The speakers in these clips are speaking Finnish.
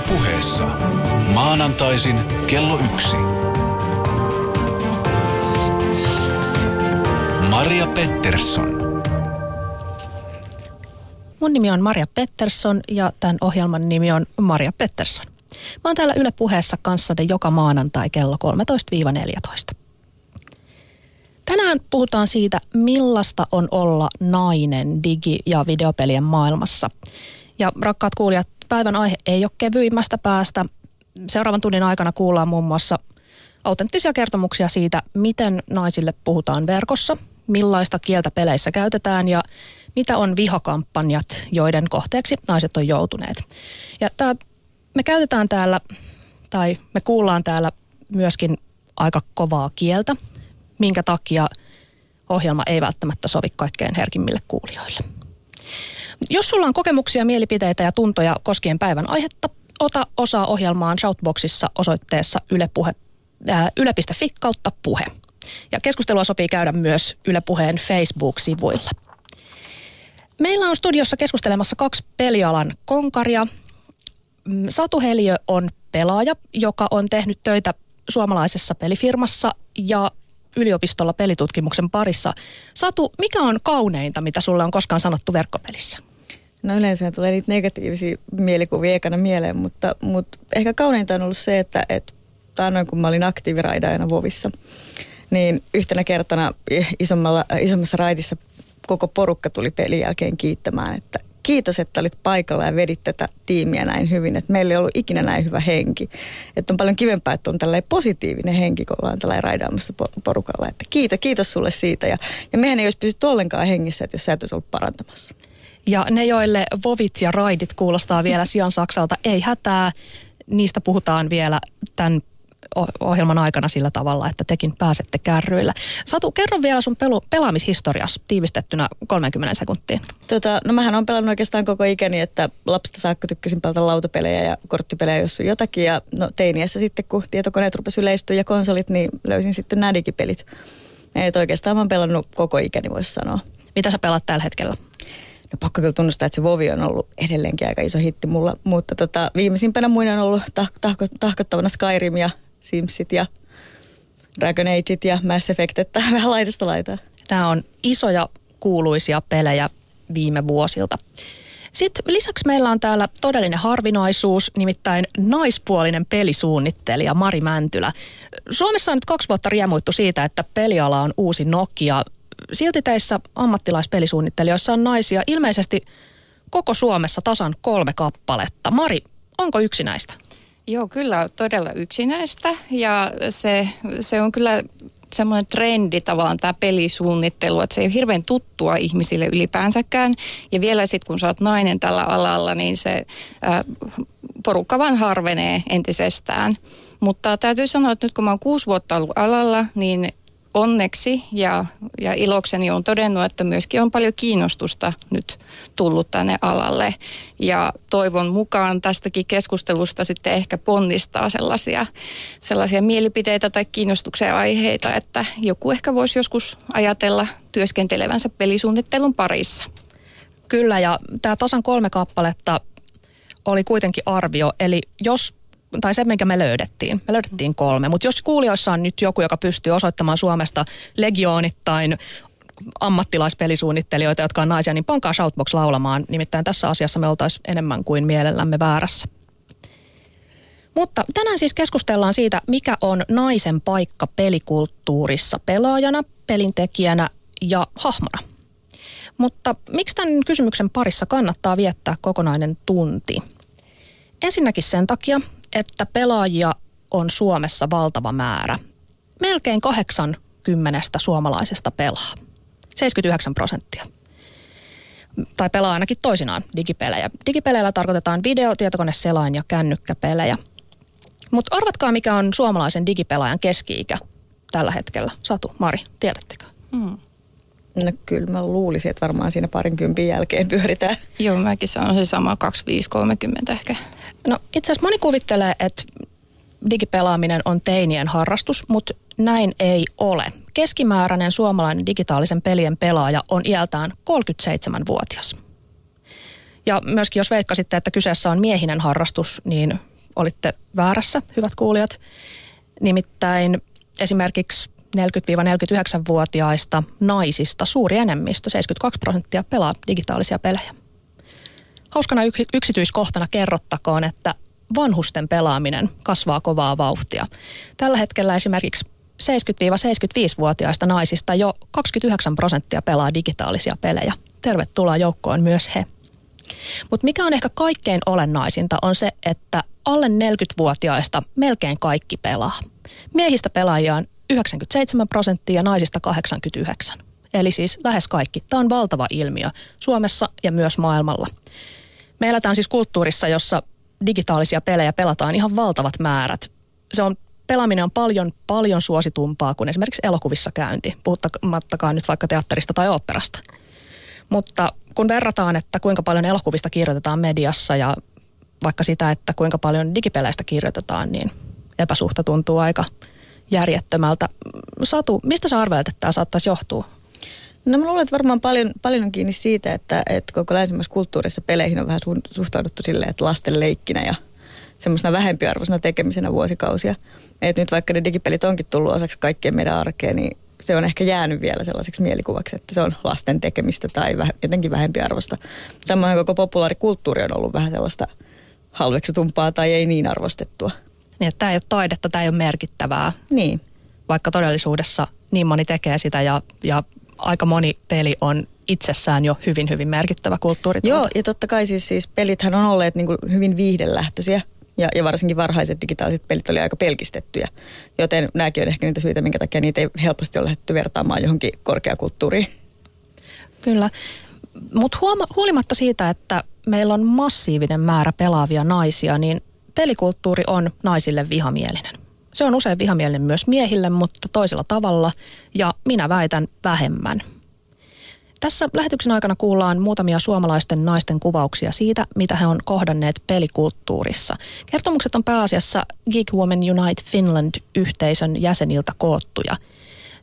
Yle puheessa. Maanantaisin kello yksi. Maria Pettersson. Mun nimi on Maria Pettersson ja tämän ohjelman nimi on Maria Pettersson. Mä oon täällä Yle puheessa kanssanne joka maanantai kello 13-14. Tänään puhutaan siitä, millaista on olla nainen digi- ja videopelien maailmassa. Ja rakkaat kuulijat, päivän aihe ei ole kevyimmästä päästä. Seuraavan tunnin aikana kuullaan muun muassa autenttisia kertomuksia siitä, miten naisille puhutaan verkossa, millaista kieltä peleissä käytetään ja mitä on vihakampanjat, joiden kohteeksi naiset on joutuneet. Ja tämä, me käytetään täällä, tai me kuullaan täällä myöskin aika kovaa kieltä, minkä takia ohjelma ei välttämättä sovi kaikkein herkimmille kuulijoille. Jos sulla on kokemuksia, mielipiteitä ja tuntoja koskien päivän aihetta, ota osaa ohjelmaan Shoutboxissa osoitteessa ylepuhe, ää, yle.fi kautta puhe. Ja keskustelua sopii käydä myös Yle Puheen Facebook-sivuilla. Meillä on studiossa keskustelemassa kaksi pelialan konkaria. Mm, Satu Heliö on pelaaja, joka on tehnyt töitä suomalaisessa pelifirmassa ja yliopistolla pelitutkimuksen parissa. Satu, mikä on kauneinta, mitä sulle on koskaan sanottu verkkopelissä? No yleensä tulee niitä negatiivisia mielikuvia ekana mieleen, mutta, mutta ehkä kauneinta on ollut se, että, että taannoin kun mä olin aktiiviraidajana Vovissa, niin yhtenä kertana isommalla, isommassa raidissa koko porukka tuli pelin jälkeen kiittämään, että kiitos, että olit paikalla ja vedit tätä tiimiä näin hyvin. Että meillä ei ollut ikinä näin hyvä henki. Että on paljon kivempaa, että on tällainen positiivinen henki, kun ollaan tällainen raidaamassa porukalla. Että kiitos, kiitos sulle siitä. Ja, ja mehän ei olisi pysytty ollenkaan hengissä, että jos sä et olisi ollut parantamassa. Ja ne, joille vovit ja raidit kuulostaa vielä Sian Saksalta, ei hätää. Niistä puhutaan vielä tämän ohjelman aikana sillä tavalla, että tekin pääsette kärryillä. Satu, kerro vielä sun pelu, pelaamishistorias tiivistettynä 30 sekuntiin. Tota, no mähän on pelannut oikeastaan koko ikäni, että lapsesta saakka tykkäsin pelata lautapelejä ja korttipelejä, jos on jotakin. Ja no teiniässä sitten, kun tietokoneet rupesi yleistyä ja konsolit, niin löysin sitten nämä digipelit. Et oikeastaan mä oon pelannut koko ikäni, voisi sanoa. Mitä sä pelaat tällä hetkellä? No pakko kyllä tunnustaa, että se Vovi on ollut edelleenkin aika iso hitti mulla, mutta tota, viimeisimpänä muina on ollut tah- tahko- tahkottavana Skyrim ja Simsit ja Dragon Ageit ja Mass Effect, että vähän laidasta laitaa. Nämä on isoja kuuluisia pelejä viime vuosilta. Sitten lisäksi meillä on täällä todellinen harvinaisuus, nimittäin naispuolinen pelisuunnittelija Mari Mäntylä. Suomessa on nyt kaksi vuotta riemuittu siitä, että peliala on uusi Nokia. Silti teissä ammattilaispelisuunnittelijoissa on naisia ilmeisesti koko Suomessa tasan kolme kappaletta. Mari, onko yksi näistä? Joo, kyllä todella yksinäistä ja se, se on kyllä semmoinen trendi tavallaan tämä pelisuunnittelu, että se ei ole hirveän tuttua ihmisille ylipäänsäkään. Ja vielä sitten kun sä oot nainen tällä alalla, niin se ää, porukka vaan harvenee entisestään. Mutta täytyy sanoa, että nyt kun mä oon kuusi vuotta ollut alalla, niin onneksi ja, ja ilokseni on todennut, että myöskin on paljon kiinnostusta nyt tullut tänne alalle. Ja toivon mukaan tästäkin keskustelusta sitten ehkä ponnistaa sellaisia, sellaisia mielipiteitä tai kiinnostuksen aiheita, että joku ehkä voisi joskus ajatella työskentelevänsä pelisuunnittelun parissa. Kyllä, ja tämä tasan kolme kappaletta oli kuitenkin arvio. Eli jos tai se, minkä me löydettiin. Me löydettiin kolme, mutta jos kuulijoissa on nyt joku, joka pystyy osoittamaan Suomesta legioonittain ammattilaispelisuunnittelijoita, jotka on naisia, niin pankaa Shoutbox laulamaan. Nimittäin tässä asiassa me oltaisiin enemmän kuin mielellämme väärässä. Mutta tänään siis keskustellaan siitä, mikä on naisen paikka pelikulttuurissa pelaajana, pelintekijänä ja hahmona. Mutta miksi tämän kysymyksen parissa kannattaa viettää kokonainen tunti? Ensinnäkin sen takia, että pelaajia on Suomessa valtava määrä. Melkein 80 suomalaisesta pelaa. 79 prosenttia. Tai pelaa ainakin toisinaan digipelejä. Digipeleillä tarkoitetaan video, tietokone, selain ja kännykkäpelejä. Mutta arvatkaa, mikä on suomalaisen digipelaajan keski-ikä tällä hetkellä. Satu, Mari, tiedättekö? Hmm. No kyllä mä luulisin, että varmaan siinä parinkympin jälkeen pyöritään. Joo, mäkin sanon se sama 25-30 ehkä. No itse asiassa moni kuvittelee, että digipelaaminen on teinien harrastus, mutta näin ei ole. Keskimääräinen suomalainen digitaalisen pelien pelaaja on iältään 37-vuotias. Ja myöskin jos veikkasitte, että kyseessä on miehinen harrastus, niin olitte väärässä, hyvät kuulijat. Nimittäin esimerkiksi 40-49-vuotiaista naisista suuri enemmistö, 72 prosenttia, pelaa digitaalisia pelejä. Hauskana yksityiskohtana kerrottakoon, että vanhusten pelaaminen kasvaa kovaa vauhtia. Tällä hetkellä esimerkiksi 70-75-vuotiaista naisista jo 29 prosenttia pelaa digitaalisia pelejä. Tervetuloa joukkoon myös he. Mutta mikä on ehkä kaikkein olennaisinta on se, että alle 40-vuotiaista melkein kaikki pelaa. Miehistä pelaajia on 97 prosenttia ja naisista 89. Eli siis lähes kaikki. Tämä on valtava ilmiö Suomessa ja myös maailmalla. Me eletään siis kulttuurissa, jossa digitaalisia pelejä pelataan ihan valtavat määrät. Se on pelaaminen on paljon, paljon suositumpaa kuin esimerkiksi elokuvissa käynti, puhuttamattakaan nyt vaikka teatterista tai oopperasta. Mutta kun verrataan, että kuinka paljon elokuvista kirjoitetaan mediassa ja vaikka sitä, että kuinka paljon digipeleistä kirjoitetaan, niin epäsuhta tuntuu aika järjettömältä. Satu, mistä sä arvelet, että tämä saattaisi johtua? No mä luulen, että varmaan paljon, paljon on kiinni siitä, että, että koko länsimaisessa kulttuurissa peleihin on vähän suhtauduttu silleen, että lasten leikkinä ja semmoisena vähempiarvoisena tekemisenä vuosikausia. Et nyt vaikka ne digipelit onkin tullut osaksi kaikkien meidän arkeen, niin se on ehkä jäänyt vielä sellaiseksi mielikuvaksi, että se on lasten tekemistä tai väh, jotenkin vähempiarvoista. Samoin koko populaarikulttuuri on ollut vähän sellaista halveksutumpaa tai ei niin arvostettua. Niin, että tämä ei ole taidetta, tämä ei ole merkittävää. Niin. Vaikka todellisuudessa niin moni tekee sitä ja, ja aika moni peli on itsessään jo hyvin, hyvin merkittävä kulttuuri. Joo, ja totta kai siis, siis pelithän on olleet niin kuin hyvin viihdelähtöisiä. Ja, ja varsinkin varhaiset digitaaliset pelit oli aika pelkistettyjä. Joten nämäkin on ehkä niitä syitä, minkä takia niitä ei helposti ole lähdetty vertaamaan johonkin korkeakulttuuriin. Kyllä. Mutta huolimatta siitä, että meillä on massiivinen määrä pelaavia naisia, niin pelikulttuuri on naisille vihamielinen. Se on usein vihamielinen myös miehille, mutta toisella tavalla ja minä väitän vähemmän. Tässä lähetyksen aikana kuullaan muutamia suomalaisten naisten kuvauksia siitä, mitä he on kohdanneet pelikulttuurissa. Kertomukset on pääasiassa Geek Women Unite Finland-yhteisön jäseniltä koottuja.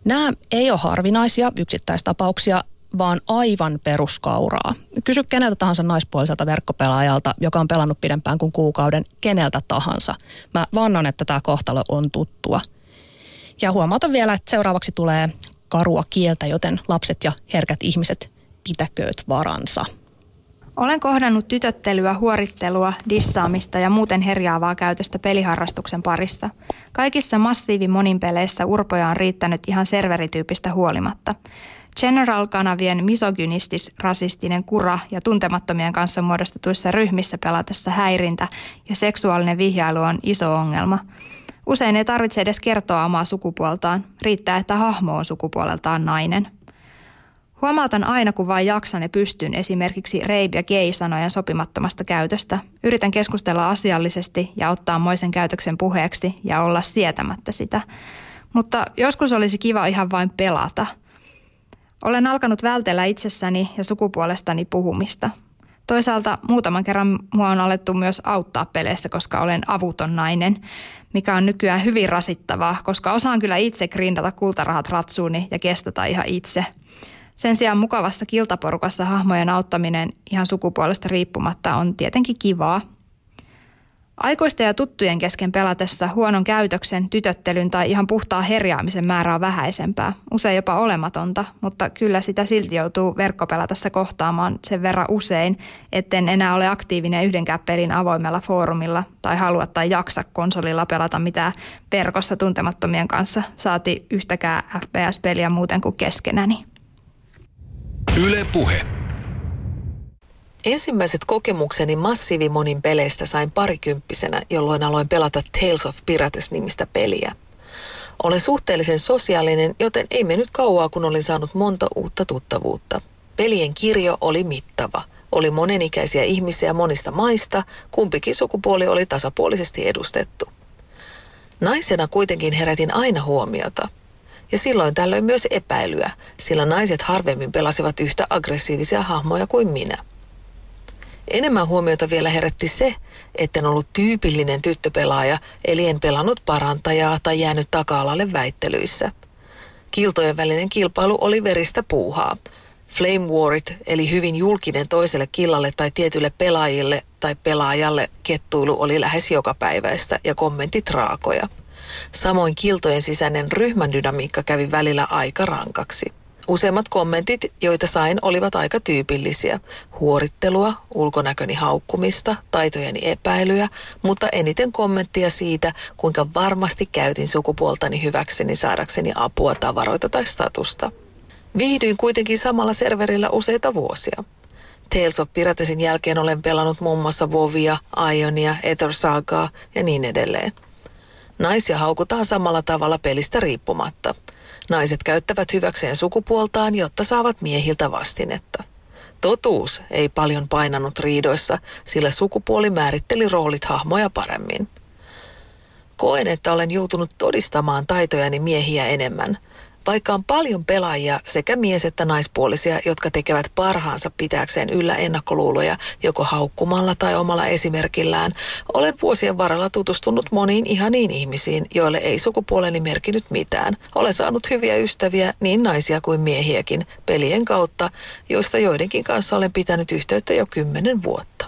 Nämä ei ole harvinaisia yksittäistapauksia, vaan aivan peruskauraa. Kysy keneltä tahansa naispuoliselta verkkopelaajalta, joka on pelannut pidempään kuin kuukauden, keneltä tahansa. Mä vannon, että tämä kohtalo on tuttua. Ja huomautan vielä, että seuraavaksi tulee karua kieltä, joten lapset ja herkät ihmiset pitäkööt varansa. Olen kohdannut tytöttelyä, huorittelua, dissaamista ja muuten herjaavaa käytöstä peliharrastuksen parissa. Kaikissa massiivi monin peleissä urpoja on riittänyt ihan serverityypistä huolimatta. General-kanavien misogynistis, rasistinen kura ja tuntemattomien kanssa muodostetuissa ryhmissä pelatessa häirintä ja seksuaalinen vihjailu on iso ongelma. Usein ei tarvitse edes kertoa omaa sukupuoltaan. Riittää, että hahmo on sukupuoleltaan nainen. Huomautan aina, kun vain jaksan ja pystyn esimerkiksi reib ja gay-sanojen sopimattomasta käytöstä. Yritän keskustella asiallisesti ja ottaa moisen käytöksen puheeksi ja olla sietämättä sitä. Mutta joskus olisi kiva ihan vain pelata – olen alkanut vältellä itsessäni ja sukupuolestani puhumista. Toisaalta muutaman kerran mua on alettu myös auttaa peleissä, koska olen avuton nainen, mikä on nykyään hyvin rasittavaa, koska osaan kyllä itse grindata kultarahat ratsuuni ja kestata ihan itse. Sen sijaan mukavassa kiltaporukassa hahmojen auttaminen ihan sukupuolesta riippumatta on tietenkin kivaa – Aikuisten ja tuttujen kesken pelatessa huonon käytöksen, tytöttelyn tai ihan puhtaa herjaamisen määrä on vähäisempää, usein jopa olematonta, mutta kyllä sitä silti joutuu verkkopelatessa kohtaamaan sen verran usein, etten enää ole aktiivinen yhdenkään pelin avoimella foorumilla tai halua tai jaksa konsolilla pelata mitään verkossa tuntemattomien kanssa, saati yhtäkään FPS-peliä muuten kuin keskenäni. Yle Puhe. Ensimmäiset kokemukseni massiivimonin peleistä sain parikymppisenä, jolloin aloin pelata Tales of Pirates-nimistä peliä. Olen suhteellisen sosiaalinen, joten ei mennyt kauaa, kun olin saanut monta uutta tuttavuutta. Pelien kirjo oli mittava. Oli monenikäisiä ihmisiä monista maista, kumpikin sukupuoli oli tasapuolisesti edustettu. Naisena kuitenkin herätin aina huomiota. Ja silloin tällöin myös epäilyä, sillä naiset harvemmin pelasivat yhtä aggressiivisia hahmoja kuin minä. Enemmän huomiota vielä herätti se, etten ollut tyypillinen tyttöpelaaja, eli en pelannut parantajaa tai jäänyt taka-alalle väittelyissä. Kiltojen välinen kilpailu oli veristä puuhaa. Flame warit, eli hyvin julkinen toiselle killalle tai tietylle pelaajille tai pelaajalle kettuilu oli lähes jokapäiväistä ja kommentit raakoja. Samoin kiltojen sisäinen ryhmän dynamiikka kävi välillä aika rankaksi. Useimmat kommentit, joita sain, olivat aika tyypillisiä. Huorittelua, ulkonäköni haukkumista, taitojeni epäilyjä, mutta eniten kommenttia siitä, kuinka varmasti käytin sukupuoltani hyväkseni saadakseni apua, tavaroita tai statusta. Viihdyin kuitenkin samalla serverillä useita vuosia. Tales of Piratesin jälkeen olen pelannut muun muassa Vovia, Ionia, Ether Sagaa ja niin edelleen. Naisia haukutaan samalla tavalla pelistä riippumatta – Naiset käyttävät hyväkseen sukupuoltaan, jotta saavat miehiltä vastinetta. Totuus ei paljon painanut riidoissa, sillä sukupuoli määritteli roolit hahmoja paremmin. Koen, että olen joutunut todistamaan taitojani miehiä enemmän – vaikka on paljon pelaajia sekä mies- että naispuolisia, jotka tekevät parhaansa pitääkseen yllä ennakkoluuloja joko haukkumalla tai omalla esimerkillään, olen vuosien varrella tutustunut moniin ihaniin ihmisiin, joille ei sukupuoleni merkinyt mitään. Olen saanut hyviä ystäviä, niin naisia kuin miehiäkin, pelien kautta, joista joidenkin kanssa olen pitänyt yhteyttä jo kymmenen vuotta.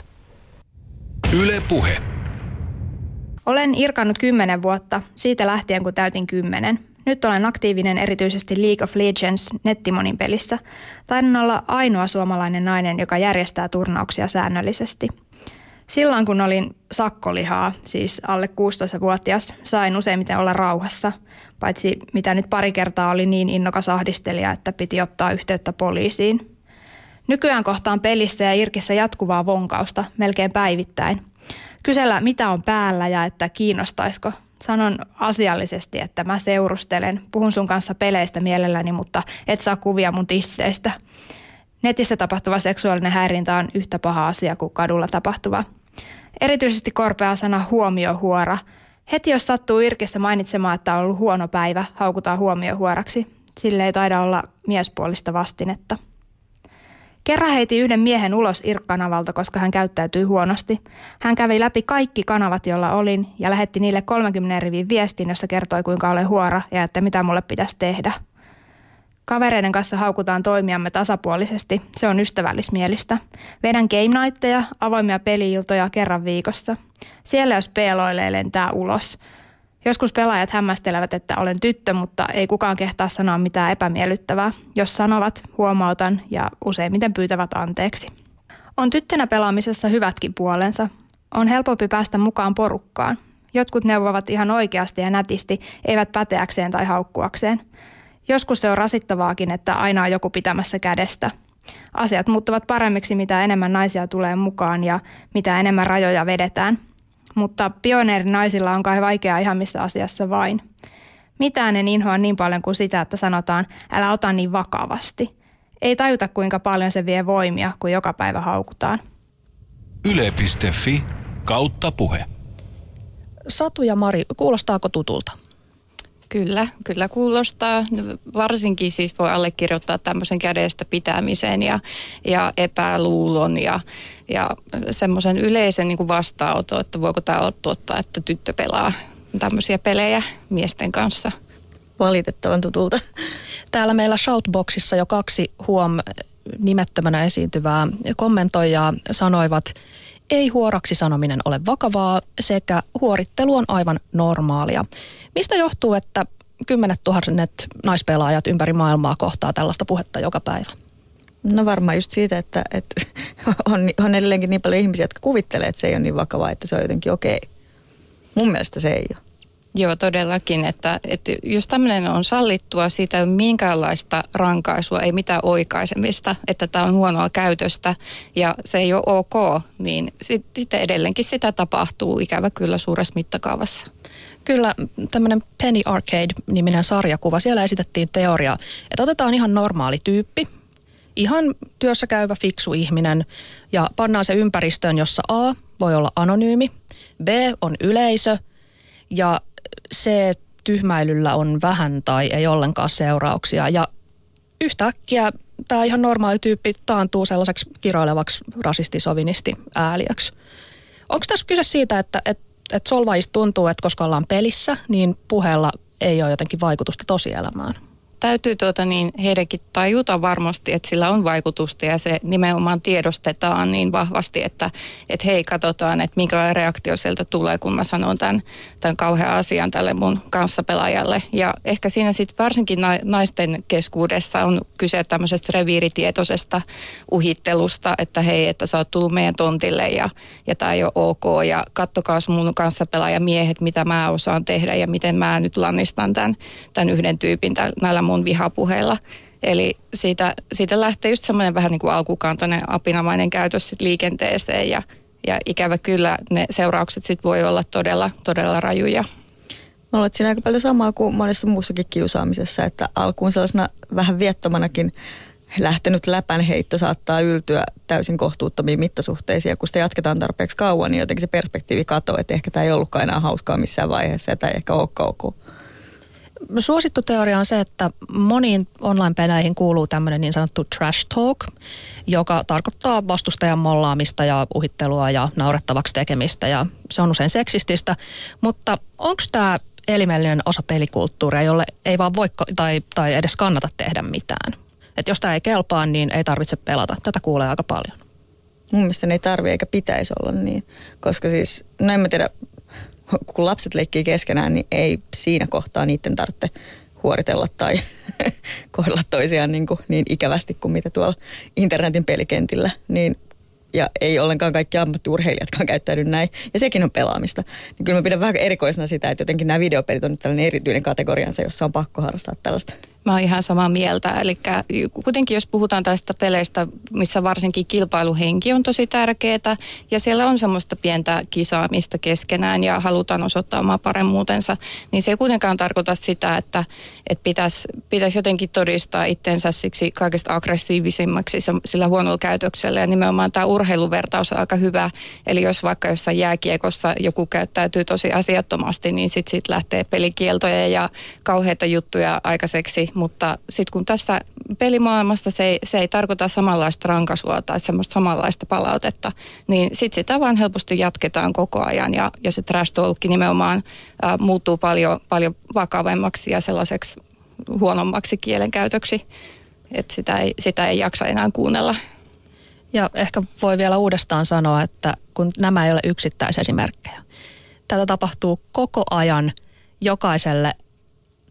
Yle Puhe. Olen irkannut kymmenen vuotta, siitä lähtien kun täytin kymmenen. Nyt olen aktiivinen erityisesti League of Legends nettimonin pelissä. Taidan olla ainoa suomalainen nainen, joka järjestää turnauksia säännöllisesti. Silloin kun olin sakkolihaa, siis alle 16-vuotias, sain useimmiten olla rauhassa, paitsi mitä nyt pari kertaa oli niin innokas ahdistelija, että piti ottaa yhteyttä poliisiin. Nykyään kohtaan pelissä ja irkissä jatkuvaa vonkausta melkein päivittäin. Kysellä mitä on päällä ja että kiinnostaisiko sanon asiallisesti, että mä seurustelen, puhun sun kanssa peleistä mielelläni, mutta et saa kuvia mun tisseistä. Netissä tapahtuva seksuaalinen häirintä on yhtä paha asia kuin kadulla tapahtuva. Erityisesti korpea sana huomiohuora. Heti jos sattuu Irkissä mainitsemaan, että on ollut huono päivä, haukutaan huomiohuoraksi. Sille ei taida olla miespuolista vastinetta. Kerran heiti yhden miehen ulos IRK-kanavalta, koska hän käyttäytyi huonosti. Hän kävi läpi kaikki kanavat, joilla olin, ja lähetti niille 30 rivin viestin, jossa kertoi, kuinka olen huora ja että mitä mulle pitäisi tehdä. Kavereiden kanssa haukutaan toimiamme tasapuolisesti. Se on ystävällismielistä. Vedän game nightteja, avoimia peliiltoja kerran viikossa. Siellä jos peloilee, lentää ulos – Joskus pelaajat hämmästelevät, että olen tyttö, mutta ei kukaan kehtaa sanoa mitään epämiellyttävää. Jos sanovat, huomautan ja useimmiten pyytävät anteeksi. On tyttönä pelaamisessa hyvätkin puolensa. On helpompi päästä mukaan porukkaan. Jotkut neuvovat ihan oikeasti ja nätisti, eivät päteäkseen tai haukkuakseen. Joskus se on rasittavaakin, että aina on joku pitämässä kädestä. Asiat muuttuvat paremmiksi, mitä enemmän naisia tulee mukaan ja mitä enemmän rajoja vedetään – mutta pioneerinaisilla on kai vaikeaa ihan missä asiassa vain. Mitään en inhoa niin paljon kuin sitä, että sanotaan, älä ota niin vakavasti. Ei tajuta kuinka paljon se vie voimia, kun joka päivä haukutaan. Yle.fi kautta puhe. Satu ja Mari, kuulostaako tutulta? Kyllä, kyllä kuulostaa. Varsinkin siis voi allekirjoittaa tämmöisen kädestä pitämisen ja, ja epäluulon ja, ja semmoisen yleisen niin vastaanoton, että voiko tämä totta, että tyttö pelaa tämmöisiä pelejä miesten kanssa. Valitettavan tutulta. Täällä meillä Shoutboxissa jo kaksi huom nimettömänä esiintyvää kommentoijaa sanoivat, ei huoraksi sanominen ole vakavaa sekä huorittelu on aivan normaalia. Mistä johtuu, että kymmenet tuhannet naispelaajat ympäri maailmaa kohtaa tällaista puhetta joka päivä? No varmaan just siitä, että, että on, on edelleenkin niin paljon ihmisiä, jotka kuvittelee, että se ei ole niin vakavaa, että se on jotenkin okei. Mun mielestä se ei ole. Joo, todellakin, että, että jos tämmöinen on sallittua, siitä ei ole minkäänlaista rankaisua, ei mitään oikaisemista, että tämä on huonoa käytöstä ja se ei ole ok, niin sitten edelleenkin sitä tapahtuu ikävä kyllä suuressa mittakaavassa. Kyllä, tämmöinen Penny Arcade-niminen sarjakuva, siellä esitettiin teoria, että otetaan ihan normaali tyyppi, ihan työssä käyvä fiksu ihminen ja pannaan se ympäristöön, jossa A voi olla anonyymi, B on yleisö ja C tyhmäilyllä on vähän tai ei ollenkaan seurauksia ja yhtäkkiä tämä ihan normaali tyyppi taantuu sellaiseksi kiroilevaksi rasistisovinisti ääliöksi. Onko tässä kyse siitä, että, että että solvaajista tuntuu, että koska ollaan pelissä, niin puheella ei ole jotenkin vaikutusta tosielämään. Täytyy tuota niin, heidänkin tajuta varmasti, että sillä on vaikutusta ja se nimenomaan tiedostetaan niin vahvasti, että, että hei, katsotaan, että minkälainen reaktio sieltä tulee, kun mä sanon tämän, tämän kauhean asian tälle mun kanssapelaajalle. Ja ehkä siinä sitten varsinkin naisten keskuudessa on kyse tämmöisestä reviiritietoisesta uhittelusta, että hei, että sä oot tullut meidän tontille ja, ja tämä ei ole ok ja kattokaa mun kanssapelaaja miehet, mitä mä osaan tehdä ja miten mä nyt lannistan tämän, tämän yhden tyypin näillä mun vihapuheilla. Eli siitä, siitä lähtee just semmoinen vähän niin kuin alkukantainen apinamainen käytös sit liikenteeseen ja, ja ikävä kyllä ne seuraukset sit voi olla todella, todella rajuja. Mä olet siinä aika paljon samaa kuin monessa muussakin kiusaamisessa, että alkuun sellaisena vähän viettomanakin lähtenyt läpänheitto saattaa yltyä täysin kohtuuttomiin mittasuhteisiin. Ja kun sitä jatketaan tarpeeksi kauan, niin jotenkin se perspektiivi katoaa, että ehkä tämä ei ollutkaan enää hauskaa missään vaiheessa ja tämä ei ehkä olekaan ok. Suosittu teoria on se, että moniin online-peleihin kuuluu tämmöinen niin sanottu trash talk, joka tarkoittaa vastustajan mollaamista ja uhittelua ja naurettavaksi tekemistä ja se on usein seksististä. Mutta onko tämä elimellinen osa pelikulttuuria, jolle ei vaan voi tai, tai edes kannata tehdä mitään? Että jos tämä ei kelpaa, niin ei tarvitse pelata. Tätä kuulee aika paljon. Mun mielestä ne ei tarvi eikä pitäisi olla niin, koska siis, no en mä tiedä, kun lapset leikkii keskenään, niin ei siinä kohtaa niiden tarvitse huoritella tai kohdella toisiaan niin, kuin niin ikävästi kuin mitä tuolla internetin pelikentillä. Niin ja ei ollenkaan kaikki ammattiurheilijatkaan käyttäydy näin. Ja sekin on pelaamista. Niin kyllä mä pidän vähän erikoisena sitä, että jotenkin nämä videopelit on nyt tällainen erityinen kategoriansa, jossa on pakko harrastaa tällaista. Mä oon ihan samaa mieltä. Eli kuitenkin jos puhutaan tästä peleistä, missä varsinkin kilpailuhenki on tosi tärkeää ja siellä on semmoista pientä kisaamista keskenään ja halutaan osoittaa omaa paremmuutensa, niin se ei kuitenkaan tarkoita sitä, että, että pitäisi, pitäisi jotenkin todistaa itsensä siksi kaikista aggressiivisimmaksi sillä huonolla käytöksellä. Ja nimenomaan tämä urheiluvertaus on aika hyvä. Eli jos vaikka jossain jääkiekossa joku käyttäytyy tosi asiattomasti, niin sitten sit lähtee pelikieltoja ja kauheita juttuja aikaiseksi mutta sitten kun tässä pelimaailmassa se ei, se ei tarkoita samanlaista rankasua tai semmoista samanlaista palautetta, niin sitten sitä vaan helposti jatketaan koko ajan ja, ja se trash talk nimenomaan ää, muuttuu paljon, paljon vakavemmaksi ja sellaiseksi huonommaksi kielenkäytöksi, että sitä ei, sitä ei jaksa enää kuunnella. Ja ehkä voi vielä uudestaan sanoa, että kun nämä ei ole yksittäisesimerkkejä. Tätä tapahtuu koko ajan jokaiselle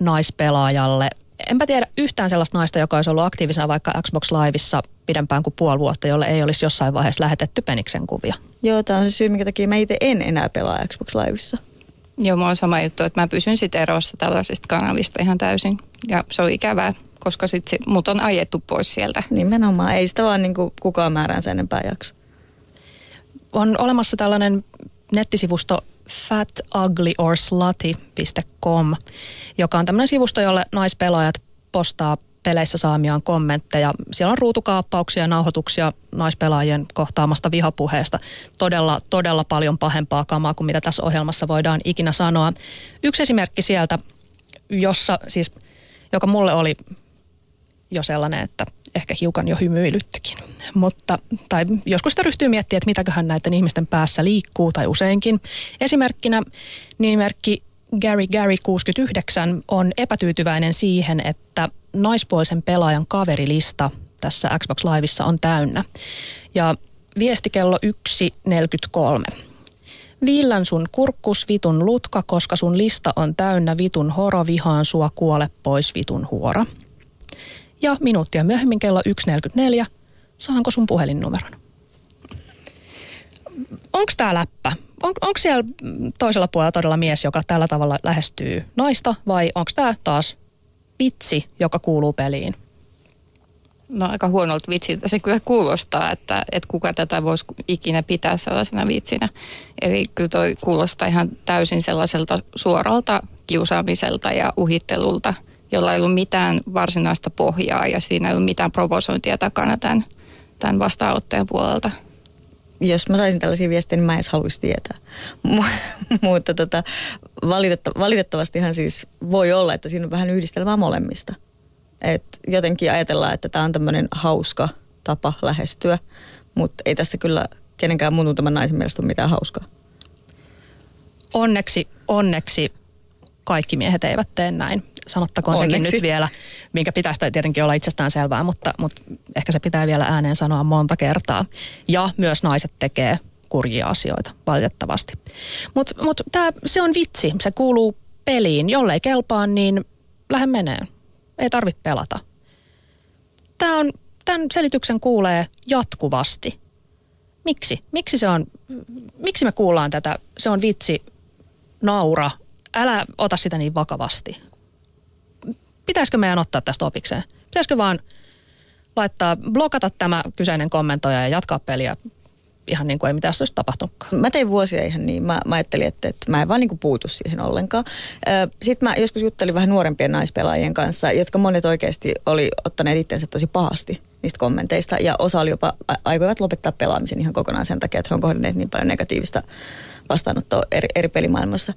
naispelaajalle enpä tiedä yhtään sellaista naista, joka olisi ollut aktiivisena vaikka Xbox Liveissa pidempään kuin puoli vuotta, jolle ei olisi jossain vaiheessa lähetetty peniksen kuvia. Joo, tämä on se syy, minkä takia mä itse en enää pelaa Xbox Liveissa. Joo, mä on sama juttu, että mä pysyn sitten erossa tällaisista kanavista ihan täysin. Ja se on ikävää, koska sitten sit mut on ajettu pois sieltä. Nimenomaan, ei sitä vaan niinku kukaan määräänsä enempää jaksa. On olemassa tällainen nettisivusto fatuglyOrslutty.com, joka on tämmöinen sivusto, jolle naispelaajat postaa peleissä saamiaan kommentteja. Siellä on ruutukaappauksia ja nauhoituksia naispelaajien kohtaamasta vihapuheesta. Todella, todella paljon pahempaa kamaa kuin mitä tässä ohjelmassa voidaan ikinä sanoa. Yksi esimerkki sieltä, jossa siis, joka mulle oli jo sellainen, että ehkä hiukan jo hymyilyttikin. Mutta, tai joskus sitä ryhtyy miettimään, että mitäköhän näiden ihmisten päässä liikkuu, tai useinkin. Esimerkkinä nimimerkki Gary Gary 69 on epätyytyväinen siihen, että naispuolisen pelaajan kaverilista tässä Xbox Liveissa on täynnä. Ja viesti kello 1.43. Viillän sun kurkkus vitun lutka, koska sun lista on täynnä vitun horo, vihaan sua, kuole pois vitun huora. Ja minuuttia myöhemmin kello 1.44, saanko sun puhelinnumeron? Onko tämä läppä? On, onko siellä toisella puolella todella mies, joka tällä tavalla lähestyy naista, vai onko tämä taas vitsi, joka kuuluu peliin? No aika huonolta vitsiltä se kyllä kuulostaa, että, että kuka tätä voisi ikinä pitää sellaisena vitsinä. Eli kyllä toi kuulostaa ihan täysin sellaiselta suoralta kiusaamiselta ja uhittelulta – jolla ei ollut mitään varsinaista pohjaa ja siinä ei ollut mitään provosointia takana tämän, tämän vastaanottajan puolelta. Jos mä saisin tällaisia viestejä, niin mä en edes haluaisi tietää. Mutta tota, valitetta, valitettavastihan siis voi olla, että siinä on vähän yhdistelmää molemmista. Et jotenkin ajatellaan, että tämä on tämmöinen hauska tapa lähestyä, mutta ei tässä kyllä kenenkään muun tämän naisen mielestä ole mitään hauskaa. Onneksi, onneksi kaikki miehet eivät tee näin. Sanottakoon Onneksi. sekin nyt vielä, minkä pitäisi tietenkin olla itsestään selvää, mutta, mutta ehkä se pitää vielä ääneen sanoa monta kertaa. Ja myös naiset tekee kurjia asioita, valitettavasti. Mutta mut se on vitsi, se kuuluu peliin. Jollei kelpaa, niin lähde menee. Ei tarvitse pelata. Tämä on, tämän selityksen kuulee jatkuvasti. Miksi? Miksi se on, miksi me kuullaan tätä, se on vitsi, naura, älä ota sitä niin vakavasti. Pitäisikö meidän ottaa tästä opikseen? Pitäisikö vaan laittaa, blokata tämä kyseinen kommentoija ja jatkaa peliä ihan niin kuin ei mitään olisi tapahtunutkaan. Mä tein vuosia ihan niin. Mä, mä ajattelin, että, että mä en vaan niin kuin puutu siihen ollenkaan. Sitten mä joskus juttelin vähän nuorempien naispelaajien kanssa, jotka monet oikeasti oli ottaneet itsensä tosi pahasti niistä kommenteista. Ja osa oli jopa aikoivat lopettaa pelaamisen ihan kokonaan sen takia, että he on kohdanneet niin paljon negatiivista vastaanottoa eri, eri pelimaailmassa.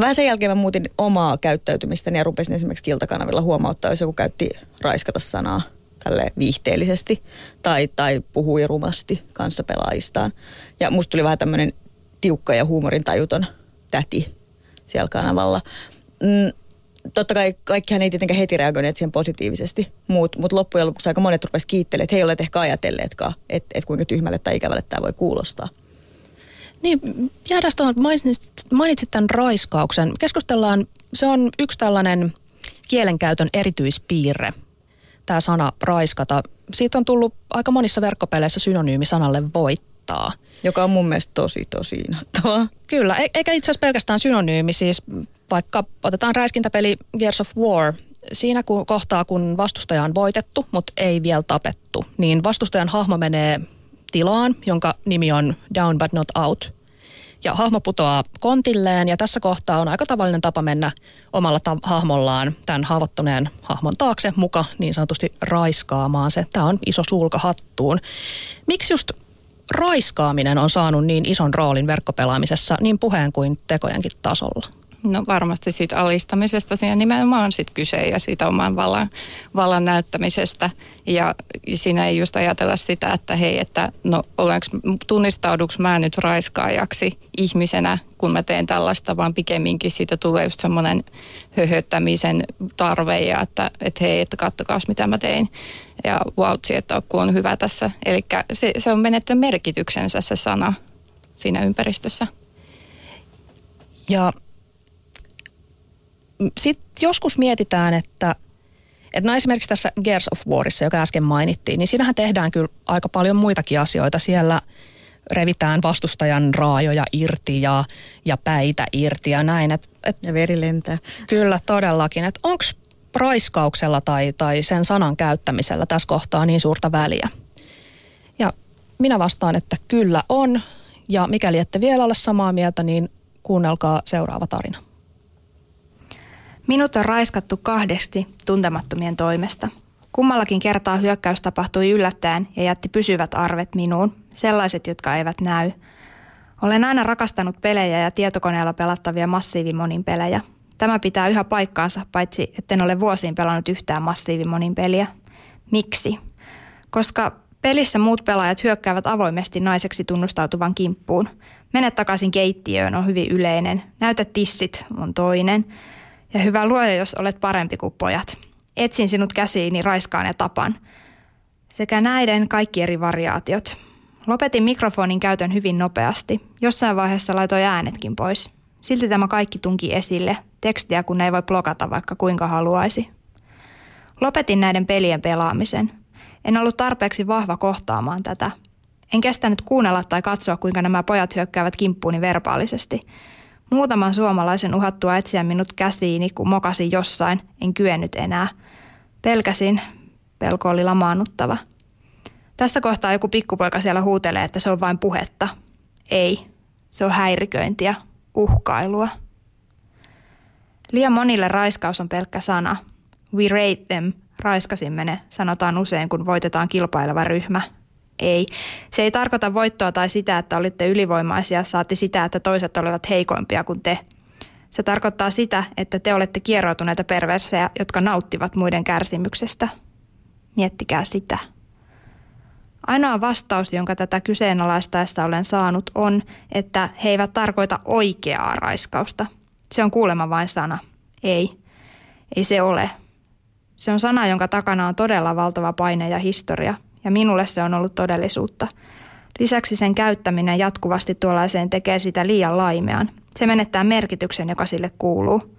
Vähän sen jälkeen mä muutin omaa käyttäytymistäni ja rupesin esimerkiksi kiltakanavilla huomauttaa, jos joku käytti raiskata sanaa tälle viihteellisesti tai, tai puhui rumasti kanssapelaajistaan. Ja musta tuli vähän tämmöinen tiukka ja huumorin tajuton täti siellä kanavalla. Mm, totta kai kaikkihan ei tietenkään heti reagoineet siihen positiivisesti, mutta mut loppujen lopuksi aika monet rupesivat kiittelemään, että he eivät ole ehkä ajatelleetkaan, että, että kuinka tyhmälle tai ikävälle tämä voi kuulostaa. Niin, jäädään tuohon, mainitsit, mainitsit tämän raiskauksen. Keskustellaan, se on yksi tällainen kielenkäytön erityispiirre, tämä sana raiskata. Siitä on tullut aika monissa verkkopeleissä synonyymi sanalle voittaa. Joka on mun mielestä tosi, tosi innoittavaa. Kyllä, e- eikä itse asiassa pelkästään synonyymi, siis vaikka otetaan räiskintäpeli Gears of War, siinä kun kohtaa, kun vastustaja on voitettu, mutta ei vielä tapettu, niin vastustajan hahmo menee tilaan, jonka nimi on Down but not out. Ja hahmo putoaa kontilleen ja tässä kohtaa on aika tavallinen tapa mennä omalla ta- hahmollaan tämän haavoittuneen hahmon taakse muka niin sanotusti raiskaamaan se. Tämä on iso sulka hattuun. Miksi just raiskaaminen on saanut niin ison roolin verkkopelaamisessa niin puheen kuin tekojenkin tasolla? No varmasti siitä alistamisesta siinä nimenomaan sit kyse ja siitä oman vallan, vallan näyttämisestä. Ja siinä ei just ajatella sitä, että hei, että no olenko, tunnistauduks mä nyt raiskaajaksi ihmisenä, kun mä teen tällaista, vaan pikemminkin siitä tulee just semmoinen höhöttämisen tarve ja että, että hei, että kattokaas mitä mä tein. Ja vautsi, että kun on hyvä tässä. Eli se, se on menettänyt merkityksensä se sana siinä ympäristössä. Ja sitten joskus mietitään, että, että no esimerkiksi tässä Gears of Warissa, joka äsken mainittiin, niin siinähän tehdään kyllä aika paljon muitakin asioita. Siellä revitään vastustajan raajoja irti ja, ja päitä irti ja näin. Et, et, ja veri lentää. Kyllä, todellakin. Että onko raiskauksella tai, tai sen sanan käyttämisellä tässä kohtaa niin suurta väliä? Ja minä vastaan, että kyllä on. Ja mikäli ette vielä ole samaa mieltä, niin kuunnelkaa seuraava tarina. Minut on raiskattu kahdesti tuntemattomien toimesta. Kummallakin kertaa hyökkäys tapahtui yllättäen ja jätti pysyvät arvet minuun, sellaiset, jotka eivät näy. Olen aina rakastanut pelejä ja tietokoneella pelattavia massiivimonin pelejä. Tämä pitää yhä paikkaansa, paitsi etten ole vuosiin pelannut yhtään massiivimonin peliä. Miksi? Koska pelissä muut pelaajat hyökkäävät avoimesti naiseksi tunnustautuvan kimppuun. Mene takaisin keittiöön on hyvin yleinen. Näytä tissit on toinen. Ja hyvä luoja, jos olet parempi kuin pojat. Etsin sinut käsiini, raiskaan ja tapan. Sekä näiden kaikki eri variaatiot. Lopetin mikrofonin käytön hyvin nopeasti. Jossain vaiheessa laitoin äänetkin pois. Silti tämä kaikki tunki esille. Tekstiä kun ei voi blokata vaikka kuinka haluaisi. Lopetin näiden pelien pelaamisen. En ollut tarpeeksi vahva kohtaamaan tätä. En kestänyt kuunnella tai katsoa, kuinka nämä pojat hyökkäävät kimppuuni verbaalisesti – Muutaman suomalaisen uhattua etsiä minut käsiini, kun mokasin jossain, en kyennyt enää. Pelkäsin, pelko oli lamaannuttava. Tässä kohtaa joku pikkupoika siellä huutelee, että se on vain puhetta. Ei, se on häiriköintiä, uhkailua. Liian monille raiskaus on pelkkä sana. We rate them, raiskasimme ne, sanotaan usein, kun voitetaan kilpaileva ryhmä, ei. Se ei tarkoita voittoa tai sitä, että olitte ylivoimaisia, saati sitä, että toiset olivat heikoimpia kuin te. Se tarkoittaa sitä, että te olette kieroutuneita perversejä, jotka nauttivat muiden kärsimyksestä. Miettikää sitä. Ainoa vastaus, jonka tätä kyseenalaistaessa olen saanut, on, että he eivät tarkoita oikeaa raiskausta. Se on kuulema vain sana. Ei. Ei se ole. Se on sana, jonka takana on todella valtava paine ja historia, ja minulle se on ollut todellisuutta. Lisäksi sen käyttäminen jatkuvasti tuollaiseen tekee sitä liian laimean. Se menettää merkityksen, joka sille kuuluu.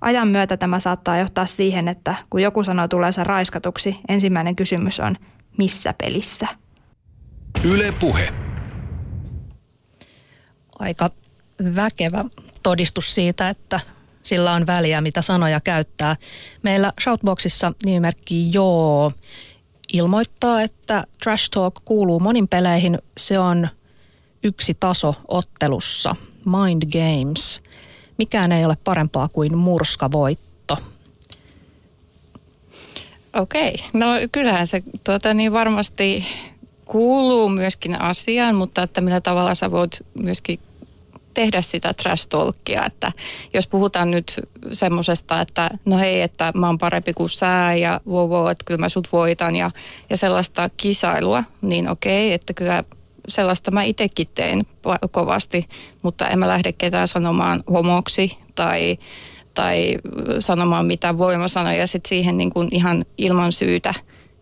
Ajan myötä tämä saattaa johtaa siihen, että kun joku sanoo tuleensa raiskatuksi, ensimmäinen kysymys on, missä pelissä? Yle Puhe. Aika väkevä todistus siitä, että sillä on väliä, mitä sanoja käyttää. Meillä Shoutboxissa nimimerkki Joo ilmoittaa, että Trash Talk kuuluu monin peleihin. Se on yksi taso ottelussa. Mind Games. Mikään ei ole parempaa kuin murskavoitto. Okei, no kyllähän se tuota, niin varmasti kuuluu myöskin asiaan, mutta että millä tavalla sä voit myöskin tehdä sitä trash talkia, että jos puhutaan nyt semmoisesta, että no hei, että mä oon parempi kuin sä ja wow, wow että kyllä mä sut voitan ja, ja sellaista kisailua, niin okei, että kyllä sellaista mä itsekin teen kovasti, mutta en mä lähde ketään sanomaan homoksi tai, tai sanomaan mitä voimasanoja sit siihen niin kuin ihan ilman syytä.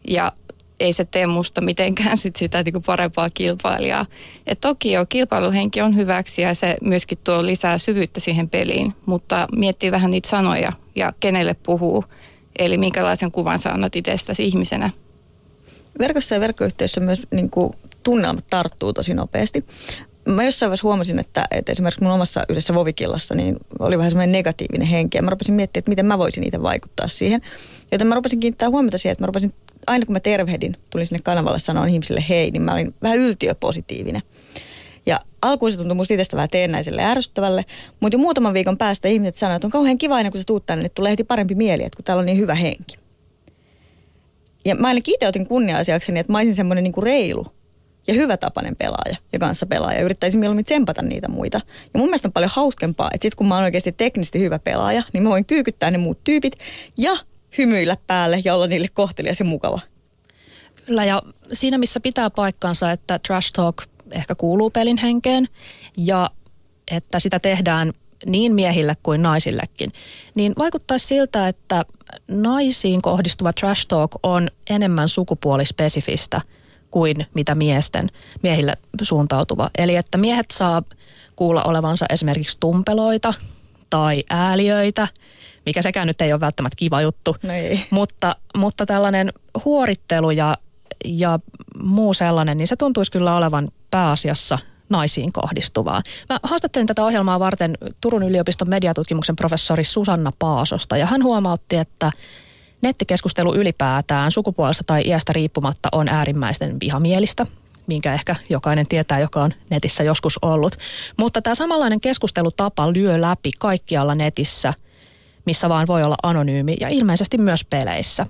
Ja ei se tee musta mitenkään sit sitä niin kuin parempaa kilpailijaa. Et toki jo kilpailuhenki on hyväksi ja se myöskin tuo lisää syvyyttä siihen peliin, mutta miettii vähän niitä sanoja ja kenelle puhuu. Eli minkälaisen kuvan sä annat itsestäsi ihmisenä. Verkossa ja verkkoyhteisössä myös niin kuin, tunnelmat tarttuu tosi nopeasti. Mä jossain vaiheessa huomasin, että, että esimerkiksi mun omassa yhdessä vovikillassa niin oli vähän semmoinen negatiivinen henki. Ja mä rupesin miettimään, että miten mä voisin niitä vaikuttaa siihen. Joten mä rupesin kiinnittää huomiota siihen, että mä rupesin aina kun mä tervehdin, tulin sinne kanavalle sanoa ihmisille hei, niin mä olin vähän yltiöpositiivinen. Ja alkuun se tuntui musta itsestä vähän teennäiselle ja ärsyttävälle, mutta jo muutaman viikon päästä ihmiset sanoivat, että on kauhean kiva aina kun sä tuut tänne, että tulee heti parempi mieli, että kun täällä on niin hyvä henki. Ja mä ainakin itse otin kunnia-asiakseni, että mä olisin semmoinen niin reilu ja hyvä tapainen pelaaja ja kanssa pelaaja. Yrittäisin mieluummin tsempata niitä muita. Ja mun mielestä on paljon hauskempaa, että sit kun mä oon oikeasti teknisesti hyvä pelaaja, niin mä voin kyykyttää ne muut tyypit ja hymyillä päälle ja olla niille kohtelias ja mukava. Kyllä ja siinä missä pitää paikkansa, että trash talk ehkä kuuluu pelin henkeen ja että sitä tehdään niin miehille kuin naisillekin, niin vaikuttaisi siltä, että naisiin kohdistuva trash talk on enemmän sukupuolispesifistä kuin mitä miesten, miehille suuntautuva. Eli että miehet saa kuulla olevansa esimerkiksi tumpeloita tai ääliöitä – mikä sekään nyt ei ole välttämättä kiva juttu. No ei. Mutta, mutta tällainen huorittelu ja, ja muu sellainen, niin se tuntuisi kyllä olevan pääasiassa naisiin kohdistuvaa. Mä haastattelin tätä ohjelmaa varten Turun yliopiston mediatutkimuksen professori Susanna Paasosta ja hän huomautti, että nettikeskustelu ylipäätään sukupuolesta tai iästä riippumatta on äärimmäisten vihamielistä minkä ehkä jokainen tietää, joka on netissä joskus ollut. Mutta tämä samanlainen keskustelutapa lyö läpi kaikkialla netissä missä vaan voi olla anonyymi ja ilmeisesti myös peleissä.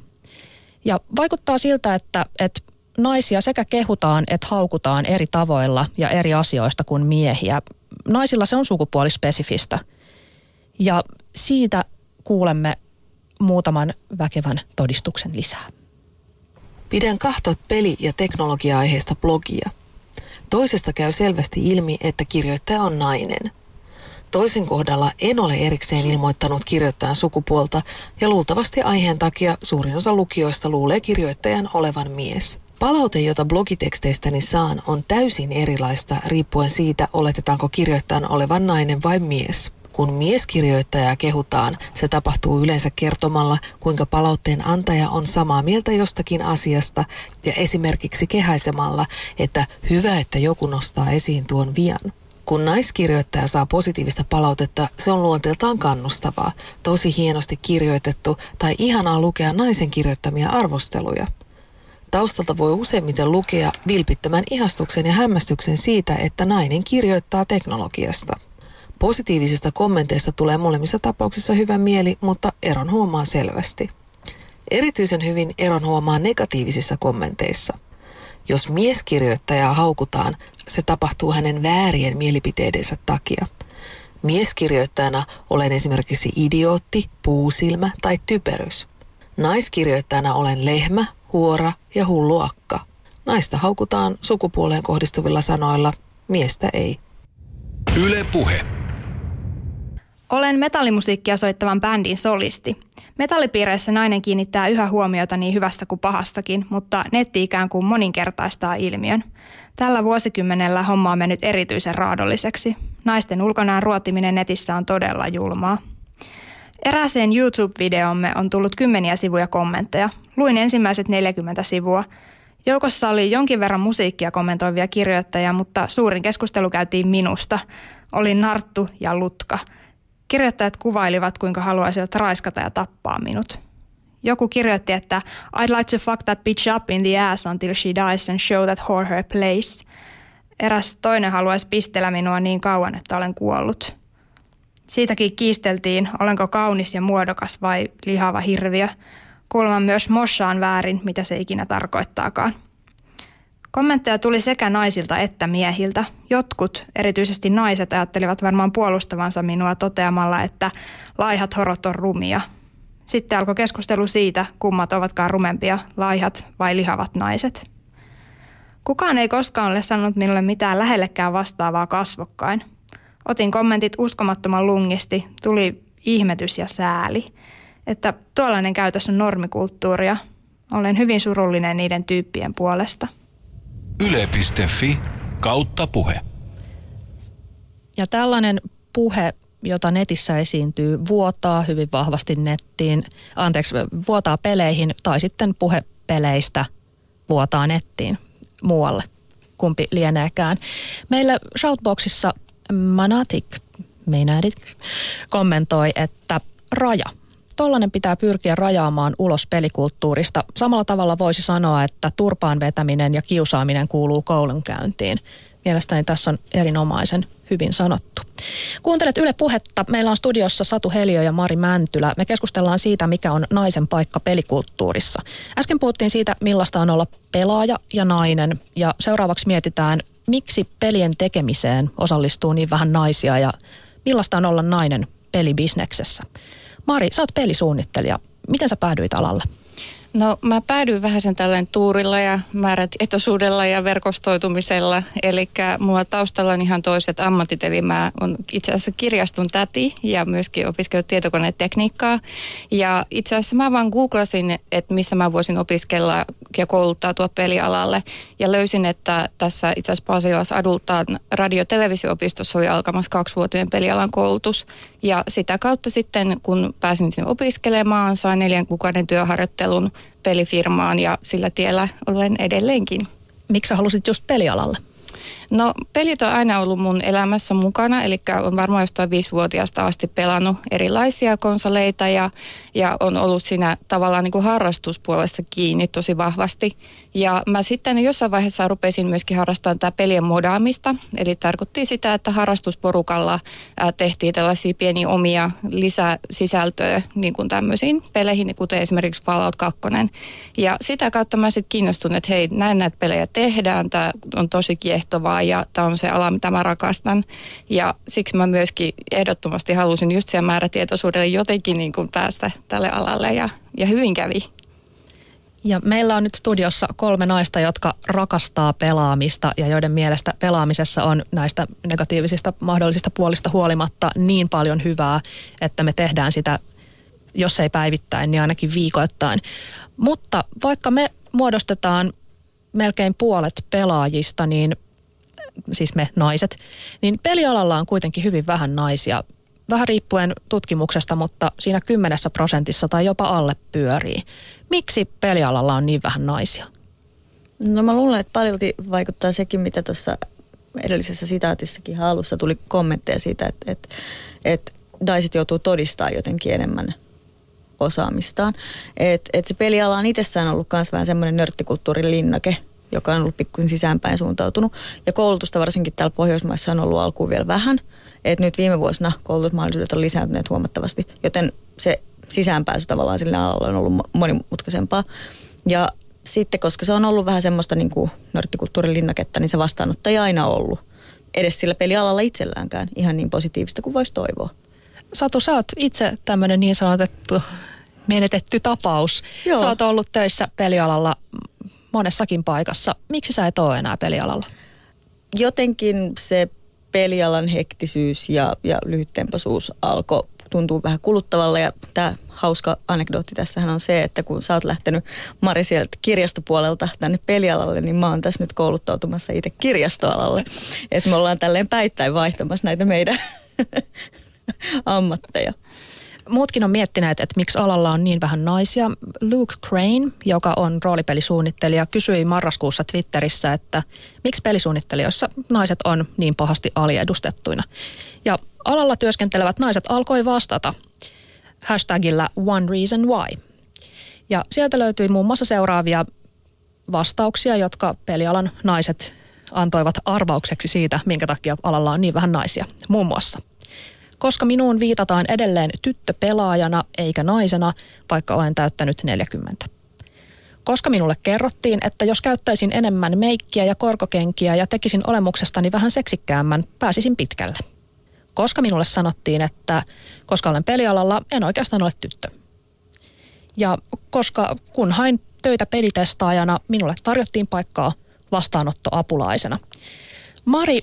Ja vaikuttaa siltä, että, että naisia sekä kehutaan että haukutaan eri tavoilla ja eri asioista kuin miehiä. Naisilla se on sukupuolispesifistä. Ja siitä kuulemme muutaman väkevän todistuksen lisää. Pidän kahta peli- ja teknologia-aiheista blogia. Toisesta käy selvästi ilmi, että kirjoittaja on nainen – Toisen kohdalla en ole erikseen ilmoittanut kirjoittajan sukupuolta ja luultavasti aiheen takia suurin osa lukijoista luulee kirjoittajan olevan mies. Palaute, jota blogiteksteistäni saan, on täysin erilaista riippuen siitä, oletetaanko kirjoittajan olevan nainen vai mies. Kun mieskirjoittajaa kehutaan, se tapahtuu yleensä kertomalla, kuinka palautteen antaja on samaa mieltä jostakin asiasta ja esimerkiksi kehaisemalla, että hyvä, että joku nostaa esiin tuon vian. Kun naiskirjoittaja saa positiivista palautetta, se on luonteeltaan kannustavaa, tosi hienosti kirjoitettu tai ihanaa lukea naisen kirjoittamia arvosteluja. Taustalta voi useimmiten lukea vilpittömän ihastuksen ja hämmästyksen siitä, että nainen kirjoittaa teknologiasta. Positiivisista kommenteista tulee molemmissa tapauksissa hyvä mieli, mutta eron huomaa selvästi. Erityisen hyvin eron huomaa negatiivisissa kommenteissa. Jos mieskirjoittajaa haukutaan, se tapahtuu hänen väärien mielipiteidensä takia. Mieskirjoittajana olen esimerkiksi idiootti, puusilmä tai typerys. Naiskirjoittajana olen lehmä, huora ja hullu akka. Naista haukutaan sukupuoleen kohdistuvilla sanoilla, miestä ei. Yle Puhe. Olen metallimusiikkia soittavan bändin solisti. Metallipiireissä nainen kiinnittää yhä huomiota niin hyvästä kuin pahastakin, mutta netti ikään kuin moninkertaistaa ilmiön. Tällä vuosikymmenellä homma on mennyt erityisen raadolliseksi. Naisten ulkonaan ruotiminen netissä on todella julmaa. Erääseen YouTube-videomme on tullut kymmeniä sivuja kommentteja. Luin ensimmäiset 40 sivua. Joukossa oli jonkin verran musiikkia kommentoivia kirjoittajia, mutta suurin keskustelu käytiin minusta. Olin narttu ja lutka. Kirjoittajat kuvailivat, kuinka haluaisivat raiskata ja tappaa minut. Joku kirjoitti, että I'd like to fuck that bitch up in the ass until she dies and show that whore her place. Eräs toinen haluaisi pistellä minua niin kauan, että olen kuollut. Siitäkin kiisteltiin, olenko kaunis ja muodokas vai lihava hirviö. Kuulemma myös mossaan väärin, mitä se ikinä tarkoittaakaan. Kommentteja tuli sekä naisilta että miehiltä. Jotkut, erityisesti naiset, ajattelivat varmaan puolustavansa minua toteamalla, että laihat horot on rumia. Sitten alkoi keskustelu siitä, kummat ovatkaan rumempia, laihat vai lihavat naiset. Kukaan ei koskaan ole sanonut minulle mitään lähellekään vastaavaa kasvokkain. Otin kommentit uskomattoman lungisti, tuli ihmetys ja sääli, että tuollainen käytös on normikulttuuria. Olen hyvin surullinen niiden tyyppien puolesta. Yle.fi kautta puhe. Ja tällainen puhe, jota netissä esiintyy, vuotaa hyvin vahvasti nettiin, anteeksi, vuotaa peleihin tai sitten puhe peleistä vuotaa nettiin muualle, kumpi lieneekään. Meillä Shoutboxissa Manatik, Meinadik, kommentoi, että raja. Tollainen pitää pyrkiä rajaamaan ulos pelikulttuurista. Samalla tavalla voisi sanoa, että turpaan vetäminen ja kiusaaminen kuuluu koulunkäyntiin. Mielestäni tässä on erinomaisen hyvin sanottu. Kuuntelet Yle Puhetta. Meillä on studiossa Satu Heliö ja Mari Mäntylä. Me keskustellaan siitä, mikä on naisen paikka pelikulttuurissa. Äsken puhuttiin siitä, millaista on olla pelaaja ja nainen. Ja seuraavaksi mietitään, miksi pelien tekemiseen osallistuu niin vähän naisia ja millaista on olla nainen pelibisneksessä. Mari, sä oot pelisuunnittelija. Miten sä päädyit alalle? No mä päädyin vähän sen tällainen tuurilla ja määrät etosuudella ja verkostoitumisella. Eli mulla taustalla on ihan toiset ammatit, eli mä on itse asiassa kirjaston täti ja myöskin opiskellut tietokonetekniikkaa. Ja itse asiassa mä vaan googlasin, että missä mä voisin opiskella ja kouluttautua pelialalle. Ja löysin, että tässä itse asiassa Pasilassa adultaan radio- televisio-opistossa oli alkamassa kaksivuotinen pelialan koulutus. Ja sitä kautta sitten, kun pääsin sinne opiskelemaan, sain neljän kuukauden työharjoittelun pelifirmaan ja sillä tiellä olen edelleenkin. Miksi halusit just pelialalle? No pelit on aina ollut mun elämässä mukana, eli on varmaan jostain viisivuotiaasta asti pelannut erilaisia konsoleita ja, ja on ollut siinä tavallaan niin kuin harrastuspuolessa kiinni tosi vahvasti. Ja mä sitten jossain vaiheessa rupesin myöskin harrastamaan tätä pelien modaamista, eli tarkoitti sitä, että harrastusporukalla tehtiin tällaisia pieniä omia lisäsisältöjä niin kuin tämmöisiin peleihin, kuten esimerkiksi Fallout 2. Ja sitä kautta mä sitten kiinnostun, että hei, näin näitä pelejä tehdään, tämä on tosi kiehtovaa ja tämä on se ala, mitä mä rakastan. Ja siksi mä myöskin ehdottomasti halusin just siellä määrätietoisuudelle jotenkin niin kuin päästä tälle alalle ja, ja hyvin kävi. Ja meillä on nyt studiossa kolme naista, jotka rakastaa pelaamista ja joiden mielestä pelaamisessa on näistä negatiivisista mahdollisista puolista huolimatta niin paljon hyvää, että me tehdään sitä, jos ei päivittäin, niin ainakin viikoittain. Mutta vaikka me muodostetaan melkein puolet pelaajista, niin siis me naiset, niin pelialalla on kuitenkin hyvin vähän naisia. Vähän riippuen tutkimuksesta, mutta siinä kymmenessä prosentissa tai jopa alle pyörii. Miksi pelialalla on niin vähän naisia? No mä luulen, että paljolti vaikuttaa sekin, mitä tuossa edellisessä sitaatissakin alussa tuli kommentteja siitä, että, että, että naiset joutuu todistamaan jotenkin enemmän osaamistaan. Että et se peliala on itsessään ollut myös vähän semmoinen nörttikulttuurin linnake, joka on ollut pikkusen sisäänpäin suuntautunut. Ja koulutusta varsinkin täällä Pohjoismaissa on ollut alkuun vielä vähän. Et nyt viime vuosina koulutusmahdollisuudet on lisääntyneet huomattavasti, joten se sisäänpääsy tavallaan sillä alalla on ollut monimutkaisempaa. Ja sitten, koska se on ollut vähän semmoista niin kuin nörttikulttuurin linnaketta, niin se vastaanottaja ei aina ollut edes sillä pelialalla itselläänkään ihan niin positiivista kuin voisi toivoa. Satu, sä oot itse tämmöinen niin sanotettu menetetty tapaus. Joo. Sä oot ollut töissä pelialalla monessakin paikassa. Miksi sä et ole enää pelialalla? Jotenkin se pelialan hektisyys ja, ja lyhyttempaisuus alkoi tuntuu vähän kuluttavalle ja tämä hauska anekdootti tässähän on se, että kun sä oot lähtenyt Mari sieltä kirjastopuolelta tänne pelialalle, niin mä oon tässä nyt kouluttautumassa itse kirjastoalalle. Että me ollaan tälleen päittäin vaihtamassa näitä meidän ammatteja. Muutkin on miettineet, että miksi alalla on niin vähän naisia. Luke Crane, joka on roolipelisuunnittelija, kysyi marraskuussa Twitterissä, että miksi pelisuunnittelijoissa naiset on niin pahasti aliedustettuina. Ja alalla työskentelevät naiset alkoi vastata hashtagillä One Reason Why. Ja sieltä löytyi muun muassa seuraavia vastauksia, jotka pelialan naiset antoivat arvaukseksi siitä, minkä takia alalla on niin vähän naisia. Muun muassa – koska minuun viitataan edelleen tyttöpelaajana eikä naisena, vaikka olen täyttänyt 40. Koska minulle kerrottiin, että jos käyttäisin enemmän meikkiä ja korkokenkiä ja tekisin olemuksestani vähän seksikkäämmän, pääsisin pitkälle. Koska minulle sanottiin, että koska olen pelialalla, en oikeastaan ole tyttö. Ja koska kun hain töitä pelitestaajana, minulle tarjottiin paikkaa vastaanottoapulaisena. Mari,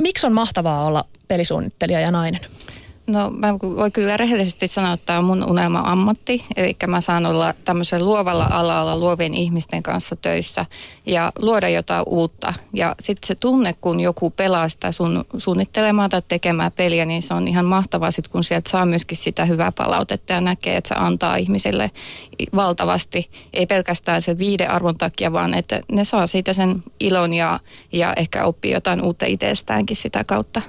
miksi on mahtavaa olla pelisuunnittelija ja nainen? No mä voin kyllä rehellisesti sanoa, että tämä on mun unelma-ammatti. Eli mä saan olla tämmöisen luovalla alalla luovien ihmisten kanssa töissä ja luoda jotain uutta. Ja sitten se tunne, kun joku pelaa sitä sun suunnittelemaan tai tekemään peliä, niin se on ihan mahtavaa sit, kun sieltä saa myöskin sitä hyvää palautetta ja näkee, että se antaa ihmisille valtavasti. Ei pelkästään sen viiden arvon takia, vaan että ne saa siitä sen ilon ja, ja ehkä oppii jotain uutta itsestäänkin sitä kautta.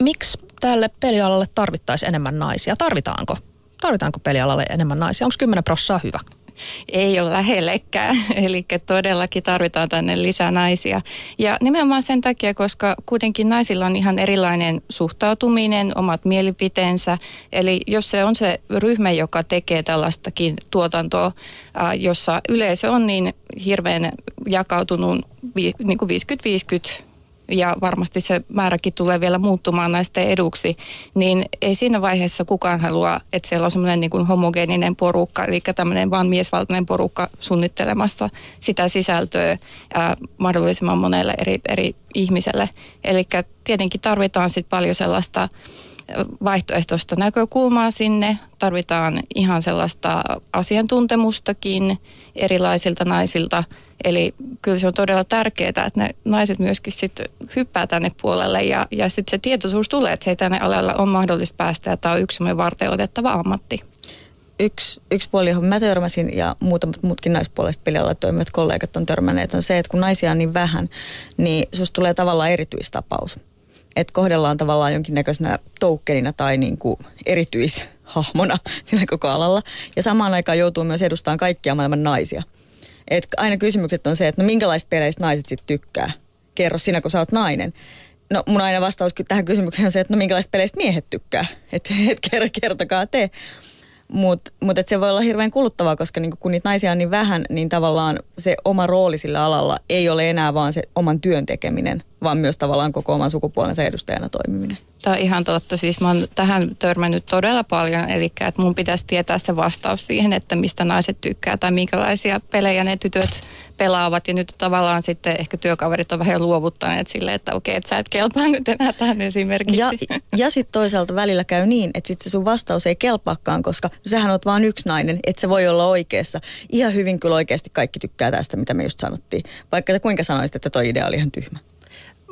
Miksi tälle pelialalle tarvittaisiin enemmän naisia? Tarvitaanko? Tarvitaanko pelialalle enemmän naisia? Onko 10 prossaa hyvä? Ei ole lähellekään, eli todellakin tarvitaan tänne lisää naisia. Ja nimenomaan sen takia, koska kuitenkin naisilla on ihan erilainen suhtautuminen, omat mielipiteensä. Eli jos se on se ryhmä, joka tekee tällaistakin tuotantoa, jossa yleisö on niin hirveän jakautunut niin kuin 50-50 ja varmasti se määräkin tulee vielä muuttumaan naisten eduksi, niin ei siinä vaiheessa kukaan halua, että siellä on semmoinen niin homogeeninen porukka, eli tämmöinen vain miesvaltainen porukka suunnittelemassa sitä sisältöä ää, mahdollisimman monelle eri, eri ihmiselle. Eli tietenkin tarvitaan sitten paljon sellaista vaihtoehtoista näkökulmaa sinne. Tarvitaan ihan sellaista asiantuntemustakin erilaisilta naisilta – Eli kyllä se on todella tärkeää, että ne naiset myöskin sitten hyppää tänne puolelle ja, ja sitten se tietoisuus tulee, että hei tänne alalla on mahdollista päästä ja tämä on yksi varten otettava ammatti. Yksi, yksi puoli, johon mä törmäsin ja muutamat muutkin naispuolesta pelialalla toimivat kollegat on törmänneet, on se, että kun naisia on niin vähän, niin susta tulee tavallaan erityistapaus. Että kohdellaan tavallaan jonkinnäköisenä toukkenina tai niin kuin erityishahmona sillä koko alalla. Ja samaan aikaan joutuu myös edustamaan kaikkia maailman naisia – et aina kysymykset on se, että no minkälaista peleistä naiset sitten tykkää. Kerro sinä, kun sä oot nainen. No mun aina vastaus tähän kysymykseen on se, että no minkälaista peleistä miehet tykkää. Että et kertokaa te. Mutta mut se voi olla hirveän kuluttavaa, koska niinku, kun niitä naisia on niin vähän, niin tavallaan se oma rooli sillä alalla ei ole enää vaan se oman työn tekeminen, vaan myös tavallaan koko oman sukupuolensa edustajana toimiminen. Tämä on ihan totta. Siis mä oon tähän törmännyt todella paljon, eli että mun pitäisi tietää se vastaus siihen, että mistä naiset tykkää tai minkälaisia pelejä ne tytöt pelaavat. Ja nyt tavallaan sitten ehkä työkaverit on vähän luovuttaneet silleen, että okei, että sä et kelpaa nyt enää tähän esimerkiksi. Ja, ja sitten toisaalta välillä käy niin, että sitten se sun vastaus ei kelpaakaan, koska sähän oot vain yksi nainen, että se voi olla oikeassa. Ihan hyvin kyllä oikeasti kaikki tykkää tästä, mitä me just sanottiin. Vaikka kuinka sanoisit, että toi idea oli ihan tyhmä.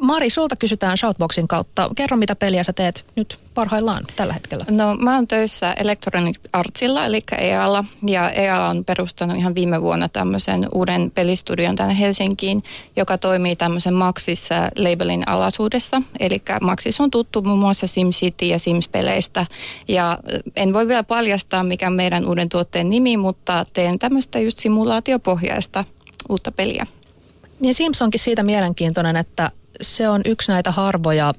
Mari, sulta kysytään Shoutboxin kautta. Kerro, mitä peliä sä teet nyt parhaillaan tällä hetkellä? No mä oon töissä Electronic Artsilla, eli EAlla. Ja EA on perustanut ihan viime vuonna tämmöisen uuden pelistudion tänne Helsinkiin, joka toimii tämmöisen Maxissa labelin alaisuudessa. Eli Maxis on tuttu muun muassa SimCity ja Sims-peleistä. Ja en voi vielä paljastaa, mikä on meidän uuden tuotteen nimi, mutta teen tämmöistä just simulaatiopohjaista uutta peliä. Niin Sims onkin siitä mielenkiintoinen, että se on yksi näitä harvoja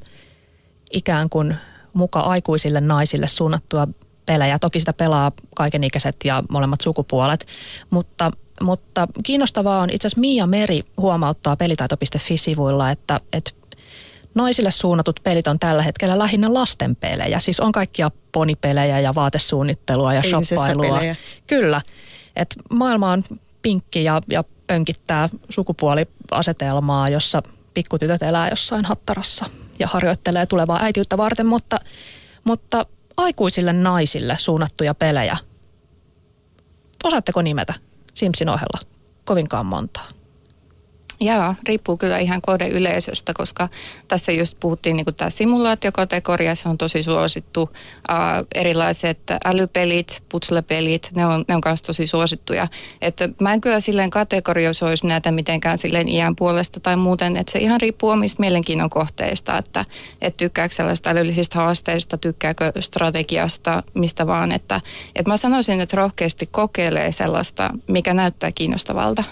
ikään kuin muka aikuisille naisille suunnattua pelejä. Toki sitä pelaa kaikenikäiset ja molemmat sukupuolet, mutta, mutta kiinnostavaa on itse asiassa Mia Meri huomauttaa pelitaito.fi-sivuilla, että, että naisille suunnatut pelit on tällä hetkellä lähinnä lastenpelejä. Siis on kaikkia ponipelejä ja vaatesuunnittelua ja shoppailua. Kyllä. Et maailma on pinkki ja, ja pönkittää sukupuoliasetelmaa, jossa pikkutytöt elää jossain hattarassa ja harjoittelee tulevaa äitiyttä varten, mutta, mutta aikuisille naisille suunnattuja pelejä, osaatteko nimetä Simsin ohella kovinkaan montaa? Joo, riippuu kyllä ihan kohdeyleisöstä, koska tässä just puhuttiin niin tämä simulaatiokategoria, se on tosi suosittu. Uh, erilaiset älypelit, putslepelit, ne on, ne on myös tosi suosittuja. Et mä en kyllä silleen kategorioisi näitä mitenkään silleen iän puolesta tai muuten, että se ihan riippuu omista mielenkiinnon kohteista, että et tykkääkö sellaista älyllisistä haasteista, tykkääkö strategiasta, mistä vaan. Että, et mä sanoisin, että rohkeasti kokeilee sellaista, mikä näyttää kiinnostavalta.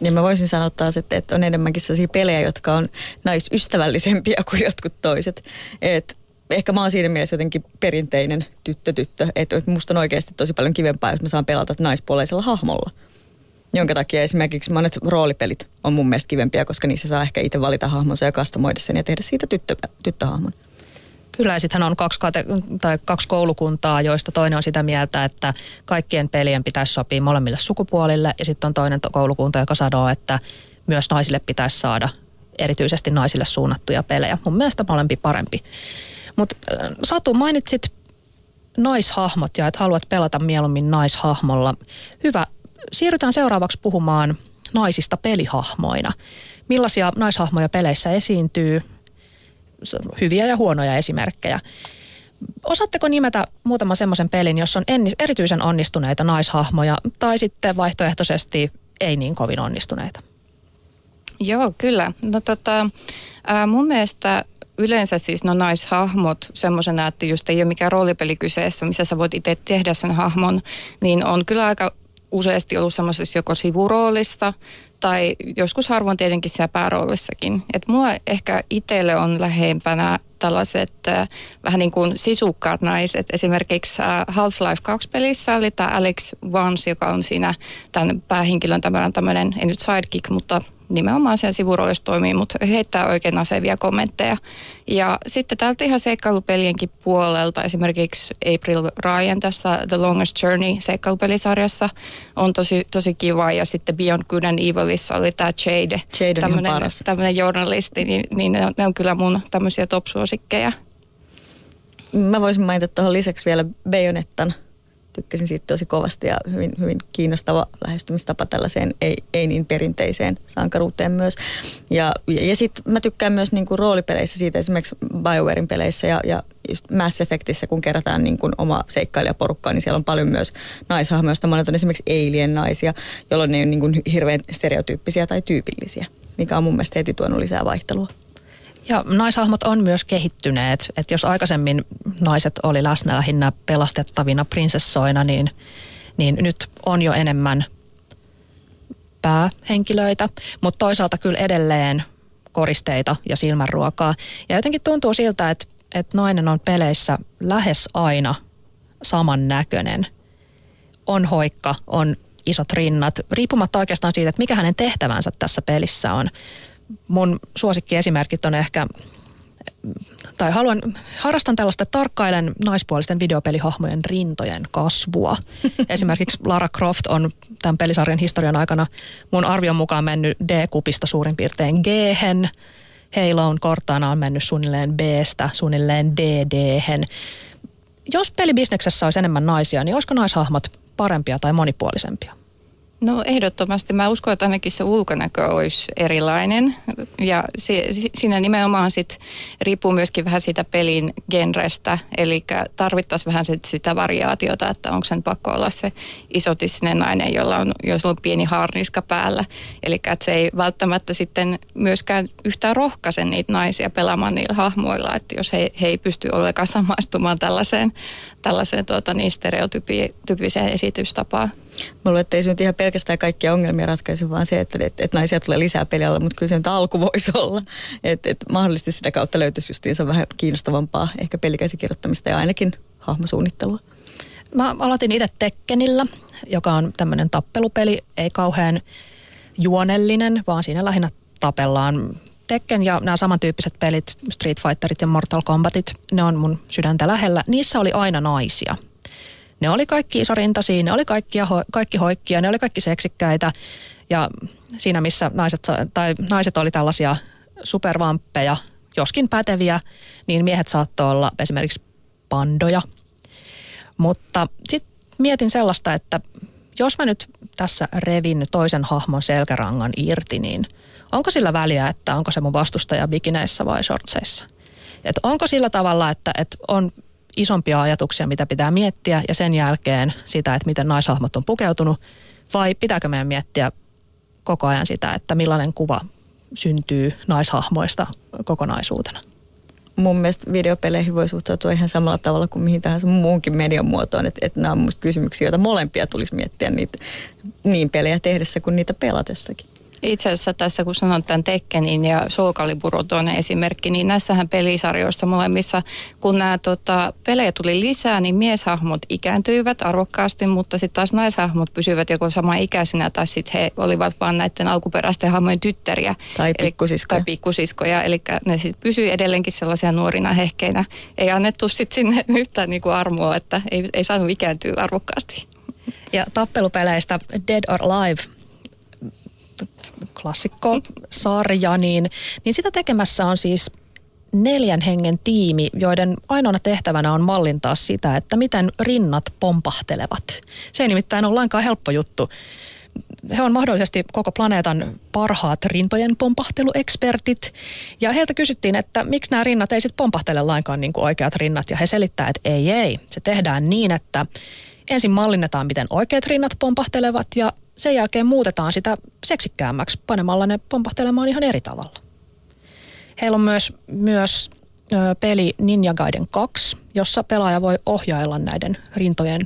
Niin mä voisin sanoa taas, että, että on enemmänkin sellaisia pelejä, jotka on naisystävällisempiä kuin jotkut toiset. Et ehkä mä oon siinä mielessä jotenkin perinteinen tyttö-tyttö, että musta on oikeasti tosi paljon kivempaa, jos mä saan pelata naispuoleisella hahmolla. Jonka takia esimerkiksi monet roolipelit on mun mielestä kivempiä, koska niissä saa ehkä itse valita hahmonsa ja kastomoida sen ja tehdä siitä tyttö, tyttöhahmon. Kyllä, ja sittenhän on kaksi, kate- tai kaksi koulukuntaa, joista toinen on sitä mieltä, että kaikkien pelien pitäisi sopia molemmille sukupuolille, ja sitten on toinen koulukunta, joka sanoo, että myös naisille pitäisi saada erityisesti naisille suunnattuja pelejä. Mun mielestä molempi parempi. Mutta Satu, mainitsit naishahmot ja että haluat pelata mieluummin naishahmolla. Hyvä. Siirrytään seuraavaksi puhumaan naisista pelihahmoina. Millaisia naishahmoja peleissä esiintyy? Hyviä ja huonoja esimerkkejä. Osaatteko nimetä muutaman semmoisen pelin, jossa on erityisen onnistuneita naishahmoja tai sitten vaihtoehtoisesti ei niin kovin onnistuneita? Joo, kyllä. No tota, ää, mun mielestä yleensä siis no naishahmot semmoisena, että just ei ole mikään roolipeli kyseessä, missä sä voit itse tehdä sen hahmon, niin on kyllä aika useasti ollut semmoisessa joko sivuroolissa tai joskus harvoin tietenkin siellä pääroolissakin. Et mulla ehkä itselle on lähempänä tällaiset äh, vähän niin kuin sisukkaat naiset. Esimerkiksi äh, Half-Life 2-pelissä oli tämä Alex Vance, joka on siinä tämän päähenkilön tämmöinen, ei nyt sidekick, mutta nimenomaan sen sivuroolissa toimii, mutta heittää oikein asevia kommentteja. Ja sitten täältä ihan seikkailupelienkin puolelta, esimerkiksi April Ryan tässä The Longest Journey seikkailupelisarjassa on tosi, tosi kiva. Ja sitten Beyond Good and Evilissa oli tämä Jade, Jade tämmöinen, tämmöinen journalisti, niin, niin ne, on, ne on kyllä mun tämmöisiä top-suosikkeja. Mä voisin mainita tuohon lisäksi vielä Bayonettan tykkäsin siitä tosi kovasti ja hyvin, hyvin kiinnostava lähestymistapa tällaiseen ei, ei niin perinteiseen sankaruuteen myös. Ja, ja, ja sitten mä tykkään myös niinku roolipeleissä siitä esimerkiksi BioWarein peleissä ja, ja just Mass Effectissä, kun kerätään niinku oma seikkailijaporukkaa, niin siellä on paljon myös naishahmoja, joista monet on esimerkiksi alien naisia, jolloin ne on niinku hirveän stereotyyppisiä tai tyypillisiä, mikä on mun mielestä heti tuonut lisää vaihtelua. Ja naishahmot on myös kehittyneet. Että jos aikaisemmin naiset oli läsnä lähinnä pelastettavina prinsessoina, niin, niin nyt on jo enemmän päähenkilöitä. Mutta toisaalta kyllä edelleen koristeita ja silmänruokaa. Ja jotenkin tuntuu siltä, että, että nainen on peleissä lähes aina saman näköinen. On hoikka, on isot rinnat, riippumatta oikeastaan siitä, että mikä hänen tehtävänsä tässä pelissä on mun suosikkiesimerkit on ehkä tai haluan, harrastan tällaista, tarkkailen naispuolisten videopelihahmojen rintojen kasvua. Esimerkiksi Lara Croft on tämän pelisarjan historian aikana mun arvion mukaan mennyt D-kupista suurin piirtein G-hen. Haloon Cortana on mennyt suunnilleen B-stä suunnilleen DD-hen. Jos pelibisneksessä olisi enemmän naisia, niin olisiko naishahmot parempia tai monipuolisempia? No ehdottomasti. Mä uskon, että ainakin se ulkonäkö olisi erilainen. Ja si, siinä nimenomaan sit riippuu myöskin vähän siitä pelin genrestä. Eli tarvittaisiin vähän sit sitä variaatiota, että onko sen pakko olla se isotissinen nainen, jolla on, jos on pieni harniska päällä. Eli se ei välttämättä sitten myöskään yhtään rohkaise niitä naisia pelaamaan niillä hahmoilla. Että jos he, he ei pysty ollenkaan samaistumaan tällaiseen, tällaiseen tuota, niin stereotypiseen esitystapaan. Mä luulen, että ei se nyt ihan pelkästään kaikkia ongelmia ratkaise, vaan se, että, että, että naisia tulee lisää pelialla, mutta kyllä se nyt alku voisi olla. Että, että mahdollisesti sitä kautta löytyisi justiinsa vähän kiinnostavampaa ehkä pelikäsikirjoittamista ja ainakin hahmosuunnittelua. Mä aloitin itse Tekkenillä, joka on tämmöinen tappelupeli, ei kauhean juonellinen, vaan siinä lähinnä tapellaan. Tekken ja nämä samantyyppiset pelit, Street Fighterit ja Mortal Kombatit, ne on mun sydäntä lähellä. Niissä oli aina naisia – ne oli kaikki isorintaisia, ne oli kaikki, kaikki hoikkia, ne oli kaikki seksikkäitä. Ja siinä, missä naiset, tai naiset oli tällaisia supervamppeja, joskin päteviä, niin miehet saattoi olla esimerkiksi pandoja. Mutta sitten mietin sellaista, että jos mä nyt tässä revin toisen hahmon selkärangan irti, niin onko sillä väliä, että onko se mun vastustaja bikineissä vai shortseissa? Et onko sillä tavalla, että, että on isompia ajatuksia, mitä pitää miettiä ja sen jälkeen sitä, että miten naishahmot on pukeutunut, vai pitääkö meidän miettiä koko ajan sitä, että millainen kuva syntyy naishahmoista kokonaisuutena? mun mielestä videopeleihin voi suhtautua ihan samalla tavalla kuin mihin tahansa muunkin median muotoon. Että, että nämä on musta kysymyksiä, joita molempia tulisi miettiä niitä, niin pelejä tehdessä kuin niitä pelatessakin. Itse asiassa tässä, kun sanon tämän Tekkenin ja Soul Calibur toinen esimerkki, niin näissähän pelisarjoissa molemmissa, kun nämä tota, pelejä tuli lisää, niin mieshahmot ikääntyivät arvokkaasti, mutta sitten taas naishahmot pysyivät joko sama ikäisinä tai sitten he olivat vain näiden alkuperäisten hahmojen tyttäriä. Tai pikkusiskoja. tai pikkusiskoja, eli ne sitten pysyi edelleenkin sellaisia nuorina hehkeinä. Ei annettu sitten sinne yhtään niinku armoa, että ei, ei saanut ikääntyä arvokkaasti. Ja tappelupeleistä Dead or Alive klassikko-sarja, niin, niin sitä tekemässä on siis neljän hengen tiimi, joiden ainoana tehtävänä on mallintaa sitä, että miten rinnat pompahtelevat. Se ei nimittäin ole lainkaan helppo juttu. He on mahdollisesti koko planeetan parhaat rintojen pompahteluekspertit. Ja heiltä kysyttiin, että miksi nämä rinnat ei sitten pompahtele lainkaan niin kuin oikeat rinnat. Ja he selittää, että ei, ei. Se tehdään niin, että ensin mallinnetaan, miten oikeat rinnat pompahtelevat ja sen jälkeen muutetaan sitä seksikkäämmäksi panemalla ne pompahtelemaan ihan eri tavalla. Heillä on myös, myös peli Ninja Gaiden 2, jossa pelaaja voi ohjailla näiden rintojen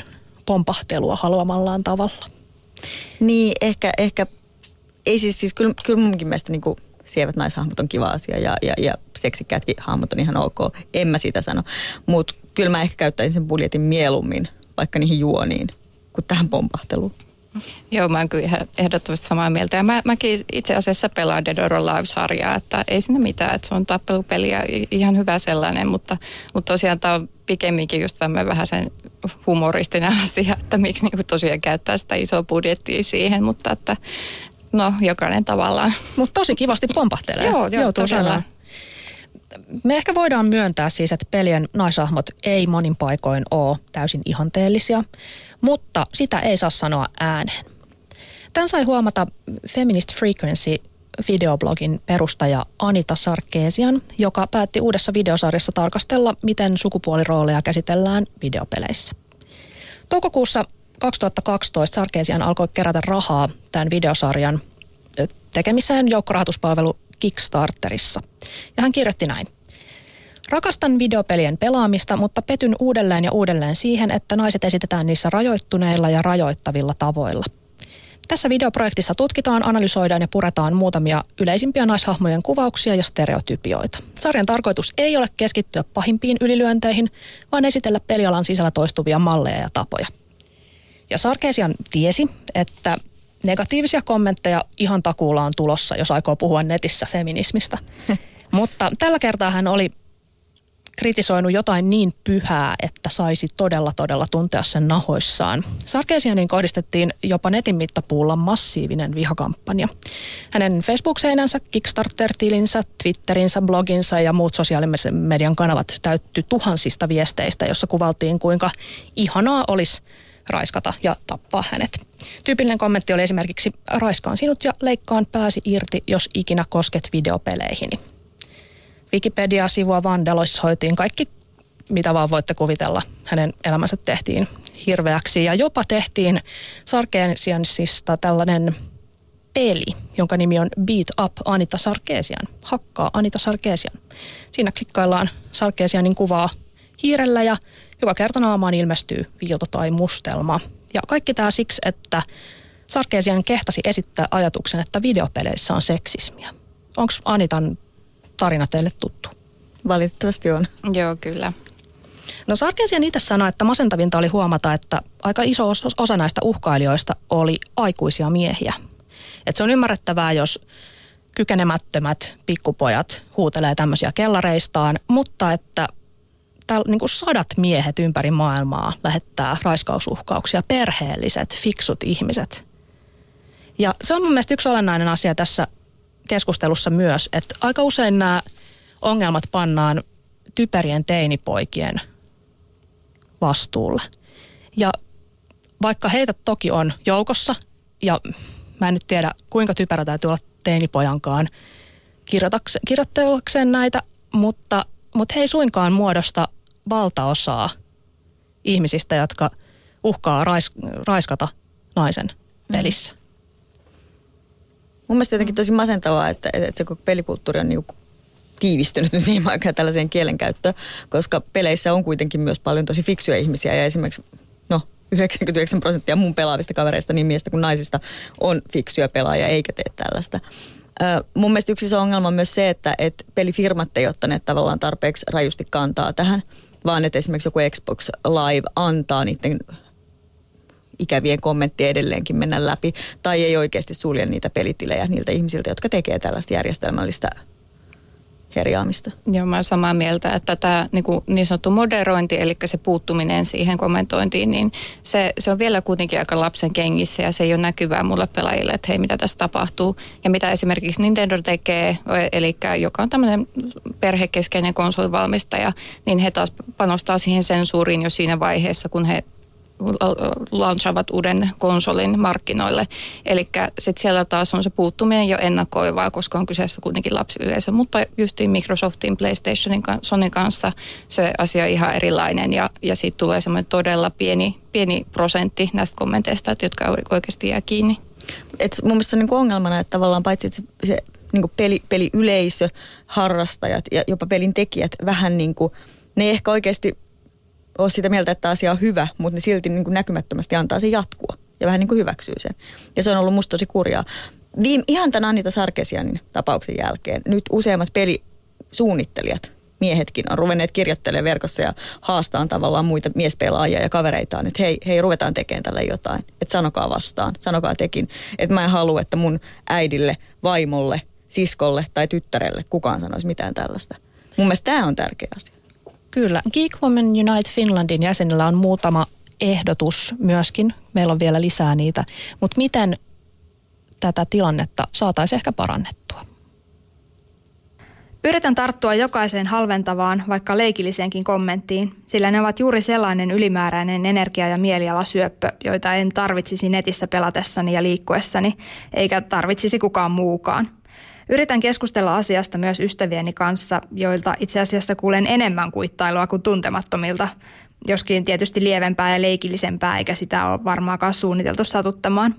pompahtelua haluamallaan tavalla. Niin, ehkä, ehkä ei siis, siis kyllä, kyllä munkin mielestä niin kuin sievät naishahmot on kiva asia ja, ja, ja seksikkäätkin hahmot on ihan ok. En mä sitä sano. Mutta kyllä mä ehkä käyttäisin sen budjetin mieluummin vaikka niihin juoniin kuin tähän pompahteluun. Joo, mä oon kyllä ihan ehdottomasti samaa mieltä. Ja mä, mäkin itse asiassa pelaan Dead or Alive-sarjaa, että ei siinä mitään, että se on tappelupeli ja ihan hyvä sellainen, mutta, mutta tosiaan tämä on pikemminkin just tämmöinen vähän sen humoristinen asia, että miksi niin tosiaan käyttää sitä isoa budjettia siihen, mutta että no jokainen tavallaan. Mutta tosi kivasti pompahtelee. joo, joo todella. Me ehkä voidaan myöntää siis, että pelien naisahmot ei monin paikoin ole täysin ihanteellisia, mutta sitä ei saa sanoa ääneen. Tämän sai huomata Feminist Frequency videoblogin perustaja Anita Sarkeesian, joka päätti uudessa videosarjassa tarkastella, miten sukupuolirooleja käsitellään videopeleissä. Toukokuussa 2012 Sarkeesian alkoi kerätä rahaa tämän videosarjan tekemiseen joukkorahoituspalvelu Kickstarterissa. Ja hän kirjoitti näin. Rakastan videopelien pelaamista, mutta petyn uudelleen ja uudelleen siihen, että naiset esitetään niissä rajoittuneilla ja rajoittavilla tavoilla. Tässä videoprojektissa tutkitaan, analysoidaan ja puretaan muutamia yleisimpiä naishahmojen kuvauksia ja stereotypioita. Sarjan tarkoitus ei ole keskittyä pahimpiin ylilyönteihin, vaan esitellä pelialan sisällä toistuvia malleja ja tapoja. Ja Sarkeesian tiesi, että negatiivisia kommentteja ihan takuulla on tulossa, jos aikoo puhua netissä feminismistä. Mutta tällä kertaa hän oli kritisoinut jotain niin pyhää, että saisi todella todella tuntea sen nahoissaan. Sarkeesianin kohdistettiin jopa netin mittapuulla massiivinen vihakampanja. Hänen Facebook-seinänsä, Kickstarter-tilinsä, Twitterinsä, bloginsa ja muut sosiaalisen median kanavat täytty tuhansista viesteistä, jossa kuvaltiin kuinka ihanaa olisi raiskata ja tappaa hänet. Tyypillinen kommentti oli esimerkiksi, raiskaan sinut ja leikkaan pääsi irti, jos ikinä kosket videopeleihini. Wikipedia-sivua vandaloisoitiin kaikki, mitä vaan voitte kuvitella. Hänen elämänsä tehtiin hirveäksi ja jopa tehtiin Sarkeesiansista tällainen peli, jonka nimi on Beat Up Anita Sarkeesian. Hakkaa Anita Sarkeesian. Siinä klikkaillaan Sarkeesianin kuvaa hiirellä ja joka kerta naamaan ilmestyy viilto tai mustelma. Ja kaikki tämä siksi, että Sarkeesian kehtasi esittää ajatuksen, että videopeleissä on seksismiä. Onko Anitan tarina teille tuttu? Valitettavasti on. Joo, kyllä. No Sarkeesian itse sanoi, että masentavinta oli huomata, että aika iso osa näistä uhkailijoista oli aikuisia miehiä. Et se on ymmärrettävää, jos kykenemättömät pikkupojat huutelee tämmöisiä kellareistaan, mutta että täällä niin kuin sadat miehet ympäri maailmaa lähettää raiskausuhkauksia, perheelliset, fiksut ihmiset. Ja se on mun mielestä yksi olennainen asia tässä keskustelussa myös, että aika usein nämä ongelmat pannaan typerien teinipoikien vastuulle. Ja vaikka heitä toki on joukossa, ja mä en nyt tiedä kuinka typerä täytyy olla teinipojankaan kirjoittajakseen näitä, mutta, mutta he ei suinkaan muodosta valtaosaa ihmisistä, jotka uhkaa rais, raiskata naisen mm. pelissä. Mm. Mun mielestä jotenkin tosi masentavaa, että, että se pelikulttuuri on niin tiivistynyt nyt viime aikoina tällaiseen kielenkäyttöön, koska peleissä on kuitenkin myös paljon tosi fiksuja ihmisiä ja esimerkiksi no, 99 prosenttia mun pelaavista kavereista niin miestä kuin naisista on fiksuja pelaajia eikä tee tällaista. Mun mielestä yksi iso ongelma on myös se, että et pelifirmat ei ottaneet tavallaan tarpeeksi rajusti kantaa tähän, vaan että esimerkiksi joku Xbox Live antaa niiden ikävien kommenttien edelleenkin mennä läpi, tai ei oikeasti sulje niitä pelitilejä niiltä ihmisiltä, jotka tekee tällaista järjestelmällistä herjaamista. Joo, mä olen samaa mieltä, että tämä niin, kuin niin sanottu moderointi, eli se puuttuminen siihen kommentointiin, niin se, se on vielä kuitenkin aika lapsen kengissä ja se ei ole näkyvää mulle pelaajille, että hei, mitä tässä tapahtuu. Ja mitä esimerkiksi Nintendo tekee, eli joka on tämmöinen perhekeskeinen konsolivalmistaja, niin he taas panostaa siihen sensuuriin jo siinä vaiheessa, kun he launchaavat uuden konsolin markkinoille. Eli sitten siellä taas on se puuttuminen jo ennakoivaa, koska on kyseessä kuitenkin lapsiyleisö. Mutta justiin Microsoftin, PlayStationin, Sonin kanssa se asia on ihan erilainen ja, ja siitä tulee semmoinen todella pieni, pieni prosentti näistä kommenteista, jotka oikeasti jää kiinni. Et mun mielestä on niin ongelmana, että tavallaan paitsi että se, se niin peli, peliyleisö, harrastajat ja jopa pelin tekijät vähän niin kuin, ne ehkä oikeasti ole sitä mieltä, että asia on hyvä, mutta ne silti niin kuin näkymättömästi antaa sen jatkua ja vähän niin kuin hyväksyy sen. Ja se on ollut musta tosi kurjaa. Viime, ihan tämän Anita Sarkesianin tapauksen jälkeen nyt useimmat pelisuunnittelijat, miehetkin on ruvenneet kirjoittelemaan verkossa ja haastaan tavallaan muita miespelaajia ja kavereitaan, että hei, hei ruvetaan tekemään tälle jotain. Että sanokaa vastaan, sanokaa tekin. Että mä en halua, että mun äidille, vaimolle, siskolle tai tyttärelle kukaan sanoisi mitään tällaista. Mun mielestä tämä on tärkeä asia. Kyllä. Geek Women Unite Finlandin jäsenillä on muutama ehdotus myöskin. Meillä on vielä lisää niitä. Mutta miten tätä tilannetta saataisiin ehkä parannettua? Yritän tarttua jokaiseen halventavaan, vaikka leikilliseenkin kommenttiin, sillä ne ovat juuri sellainen ylimääräinen energia- ja mielialasyöppö, joita en tarvitsisi netissä pelatessani ja liikkuessani, eikä tarvitsisi kukaan muukaan – Yritän keskustella asiasta myös ystävieni kanssa, joilta itse asiassa kuulen enemmän kuittailua kuin tuntemattomilta, joskin tietysti lievempää ja leikillisempää, eikä sitä ole varmaankaan suunniteltu satuttamaan.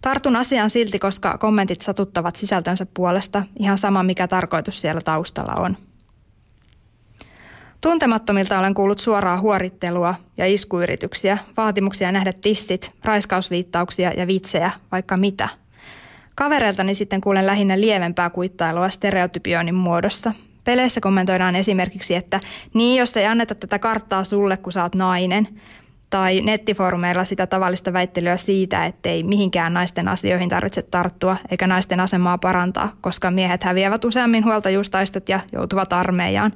Tartun asiaan silti, koska kommentit satuttavat sisältönsä puolesta, ihan sama mikä tarkoitus siellä taustalla on. Tuntemattomilta olen kuullut suoraa huorittelua ja iskuyrityksiä, vaatimuksia nähdä tissit, raiskausviittauksia ja vitsejä, vaikka mitä – Kavereiltani sitten kuulen lähinnä lievempää kuittailua stereotypioinnin muodossa. Peleissä kommentoidaan esimerkiksi, että niin jos ei anneta tätä karttaa sulle, kun sä oot nainen, tai nettifoorumeilla sitä tavallista väittelyä siitä, ettei mihinkään naisten asioihin tarvitse tarttua eikä naisten asemaa parantaa, koska miehet häviävät useammin huoltajuustaistot ja joutuvat armeijaan.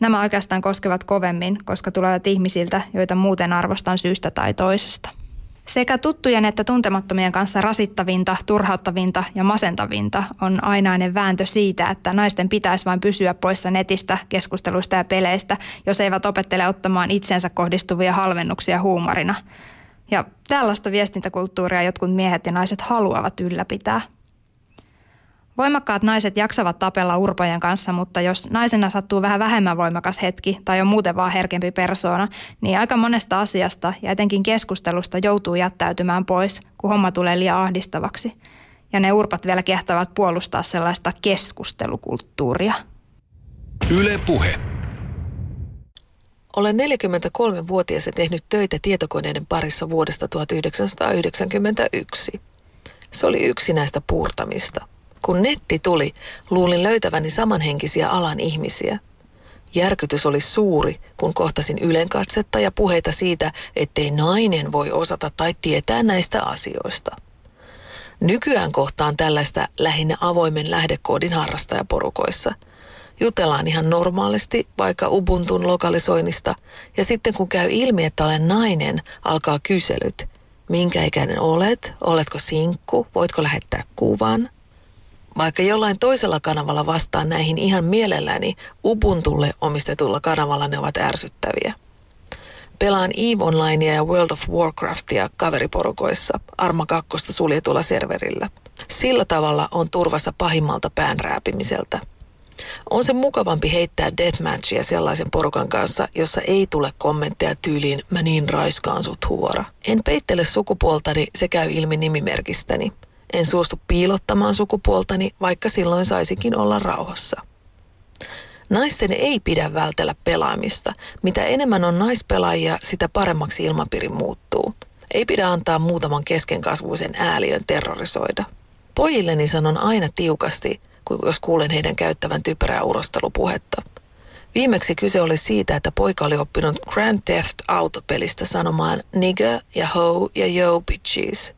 Nämä oikeastaan koskevat kovemmin, koska tulevat ihmisiltä, joita muuten arvostan syystä tai toisesta. Sekä tuttujen että tuntemattomien kanssa rasittavinta, turhauttavinta ja masentavinta on ainainen vääntö siitä, että naisten pitäisi vain pysyä poissa netistä, keskusteluista ja peleistä, jos eivät opettele ottamaan itsensä kohdistuvia halvennuksia huumorina. Ja tällaista viestintäkulttuuria jotkut miehet ja naiset haluavat ylläpitää – Voimakkaat naiset jaksavat tapella urpojen kanssa, mutta jos naisena sattuu vähän vähemmän voimakas hetki tai on muuten vaan herkempi persoona, niin aika monesta asiasta ja etenkin keskustelusta joutuu jättäytymään pois, kun homma tulee liian ahdistavaksi. Ja ne urpat vielä kehtävät puolustaa sellaista keskustelukulttuuria. Yle Puhe. Olen 43-vuotias ja tehnyt töitä tietokoneiden parissa vuodesta 1991. Se oli yksinäistä puurtamista – kun netti tuli, luulin löytäväni samanhenkisiä alan ihmisiä. Järkytys oli suuri, kun kohtasin ylenkatsetta ja puheita siitä, ettei nainen voi osata tai tietää näistä asioista. Nykyään kohtaan tällaista lähinnä avoimen lähdekoodin harrastajaporukoissa. Jutellaan ihan normaalisti, vaikka Ubuntun lokalisoinnista, ja sitten kun käy ilmi, että olen nainen, alkaa kyselyt. Minkä ikäinen olet? Oletko sinkku? Voitko lähettää kuvan? Vaikka jollain toisella kanavalla vastaan näihin ihan mielelläni, Ubuntulle omistetulla kanavalla ne ovat ärsyttäviä. Pelaan EVE Onlinea ja World of Warcraftia kaveriporukoissa Arma 2 suljetulla serverillä. Sillä tavalla on turvassa pahimmalta päänrääpimiseltä. On se mukavampi heittää deathmatchia sellaisen porukan kanssa, jossa ei tule kommentteja tyyliin mä niin raiskaan sut huora. En peittele sukupuoltani, se käy ilmi nimimerkistäni. En suostu piilottamaan sukupuoltani, vaikka silloin saisikin olla rauhassa. Naisten ei pidä vältellä pelaamista. Mitä enemmän on naispelaajia, sitä paremmaksi ilmapiiri muuttuu. Ei pidä antaa muutaman keskenkasvuisen ääliön terrorisoida. Pojilleni sanon aina tiukasti, jos kuulen heidän käyttävän typerää urostelupuhetta. Viimeksi kyse oli siitä, että poika oli oppinut Grand Theft Auto-pelistä sanomaan nigga ja ho ja yo bitches.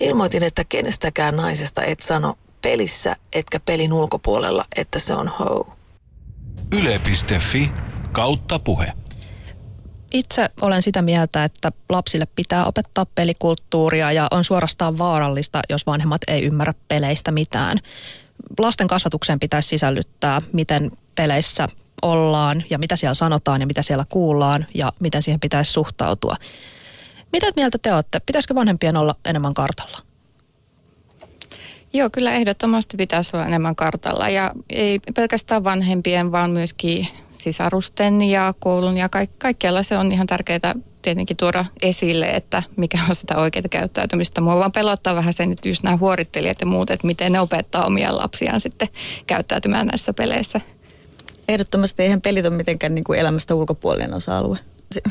Ilmoitin, että kenestäkään naisesta et sano pelissä etkä pelin ulkopuolella, että se on ho. Yle.fi kautta puhe. Itse olen sitä mieltä, että lapsille pitää opettaa pelikulttuuria ja on suorastaan vaarallista, jos vanhemmat ei ymmärrä peleistä mitään. Lasten kasvatukseen pitäisi sisällyttää, miten peleissä ollaan ja mitä siellä sanotaan ja mitä siellä kuullaan ja miten siihen pitäisi suhtautua. Mitä mieltä te olette? Pitäisikö vanhempien olla enemmän kartalla? Joo, kyllä ehdottomasti pitäisi olla enemmän kartalla ja ei pelkästään vanhempien, vaan myöskin sisarusten ja koulun ja kaik- kaikkialla se on ihan tärkeää tietenkin tuoda esille, että mikä on sitä oikeaa käyttäytymistä. Mua vaan pelottaa vähän sen, että just nämä huorittelijat ja muut, että miten ne opettaa omia lapsiaan sitten käyttäytymään näissä peleissä. Ehdottomasti eihän pelit ole mitenkään niin kuin elämästä ulkopuolinen osa-alue.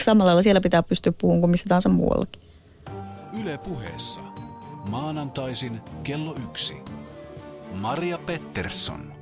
Samalla lailla siellä pitää pystyä puhumaan kuin missä tahansa muuallakin. Yle puheessa. Maanantaisin kello yksi. Maria Pettersson.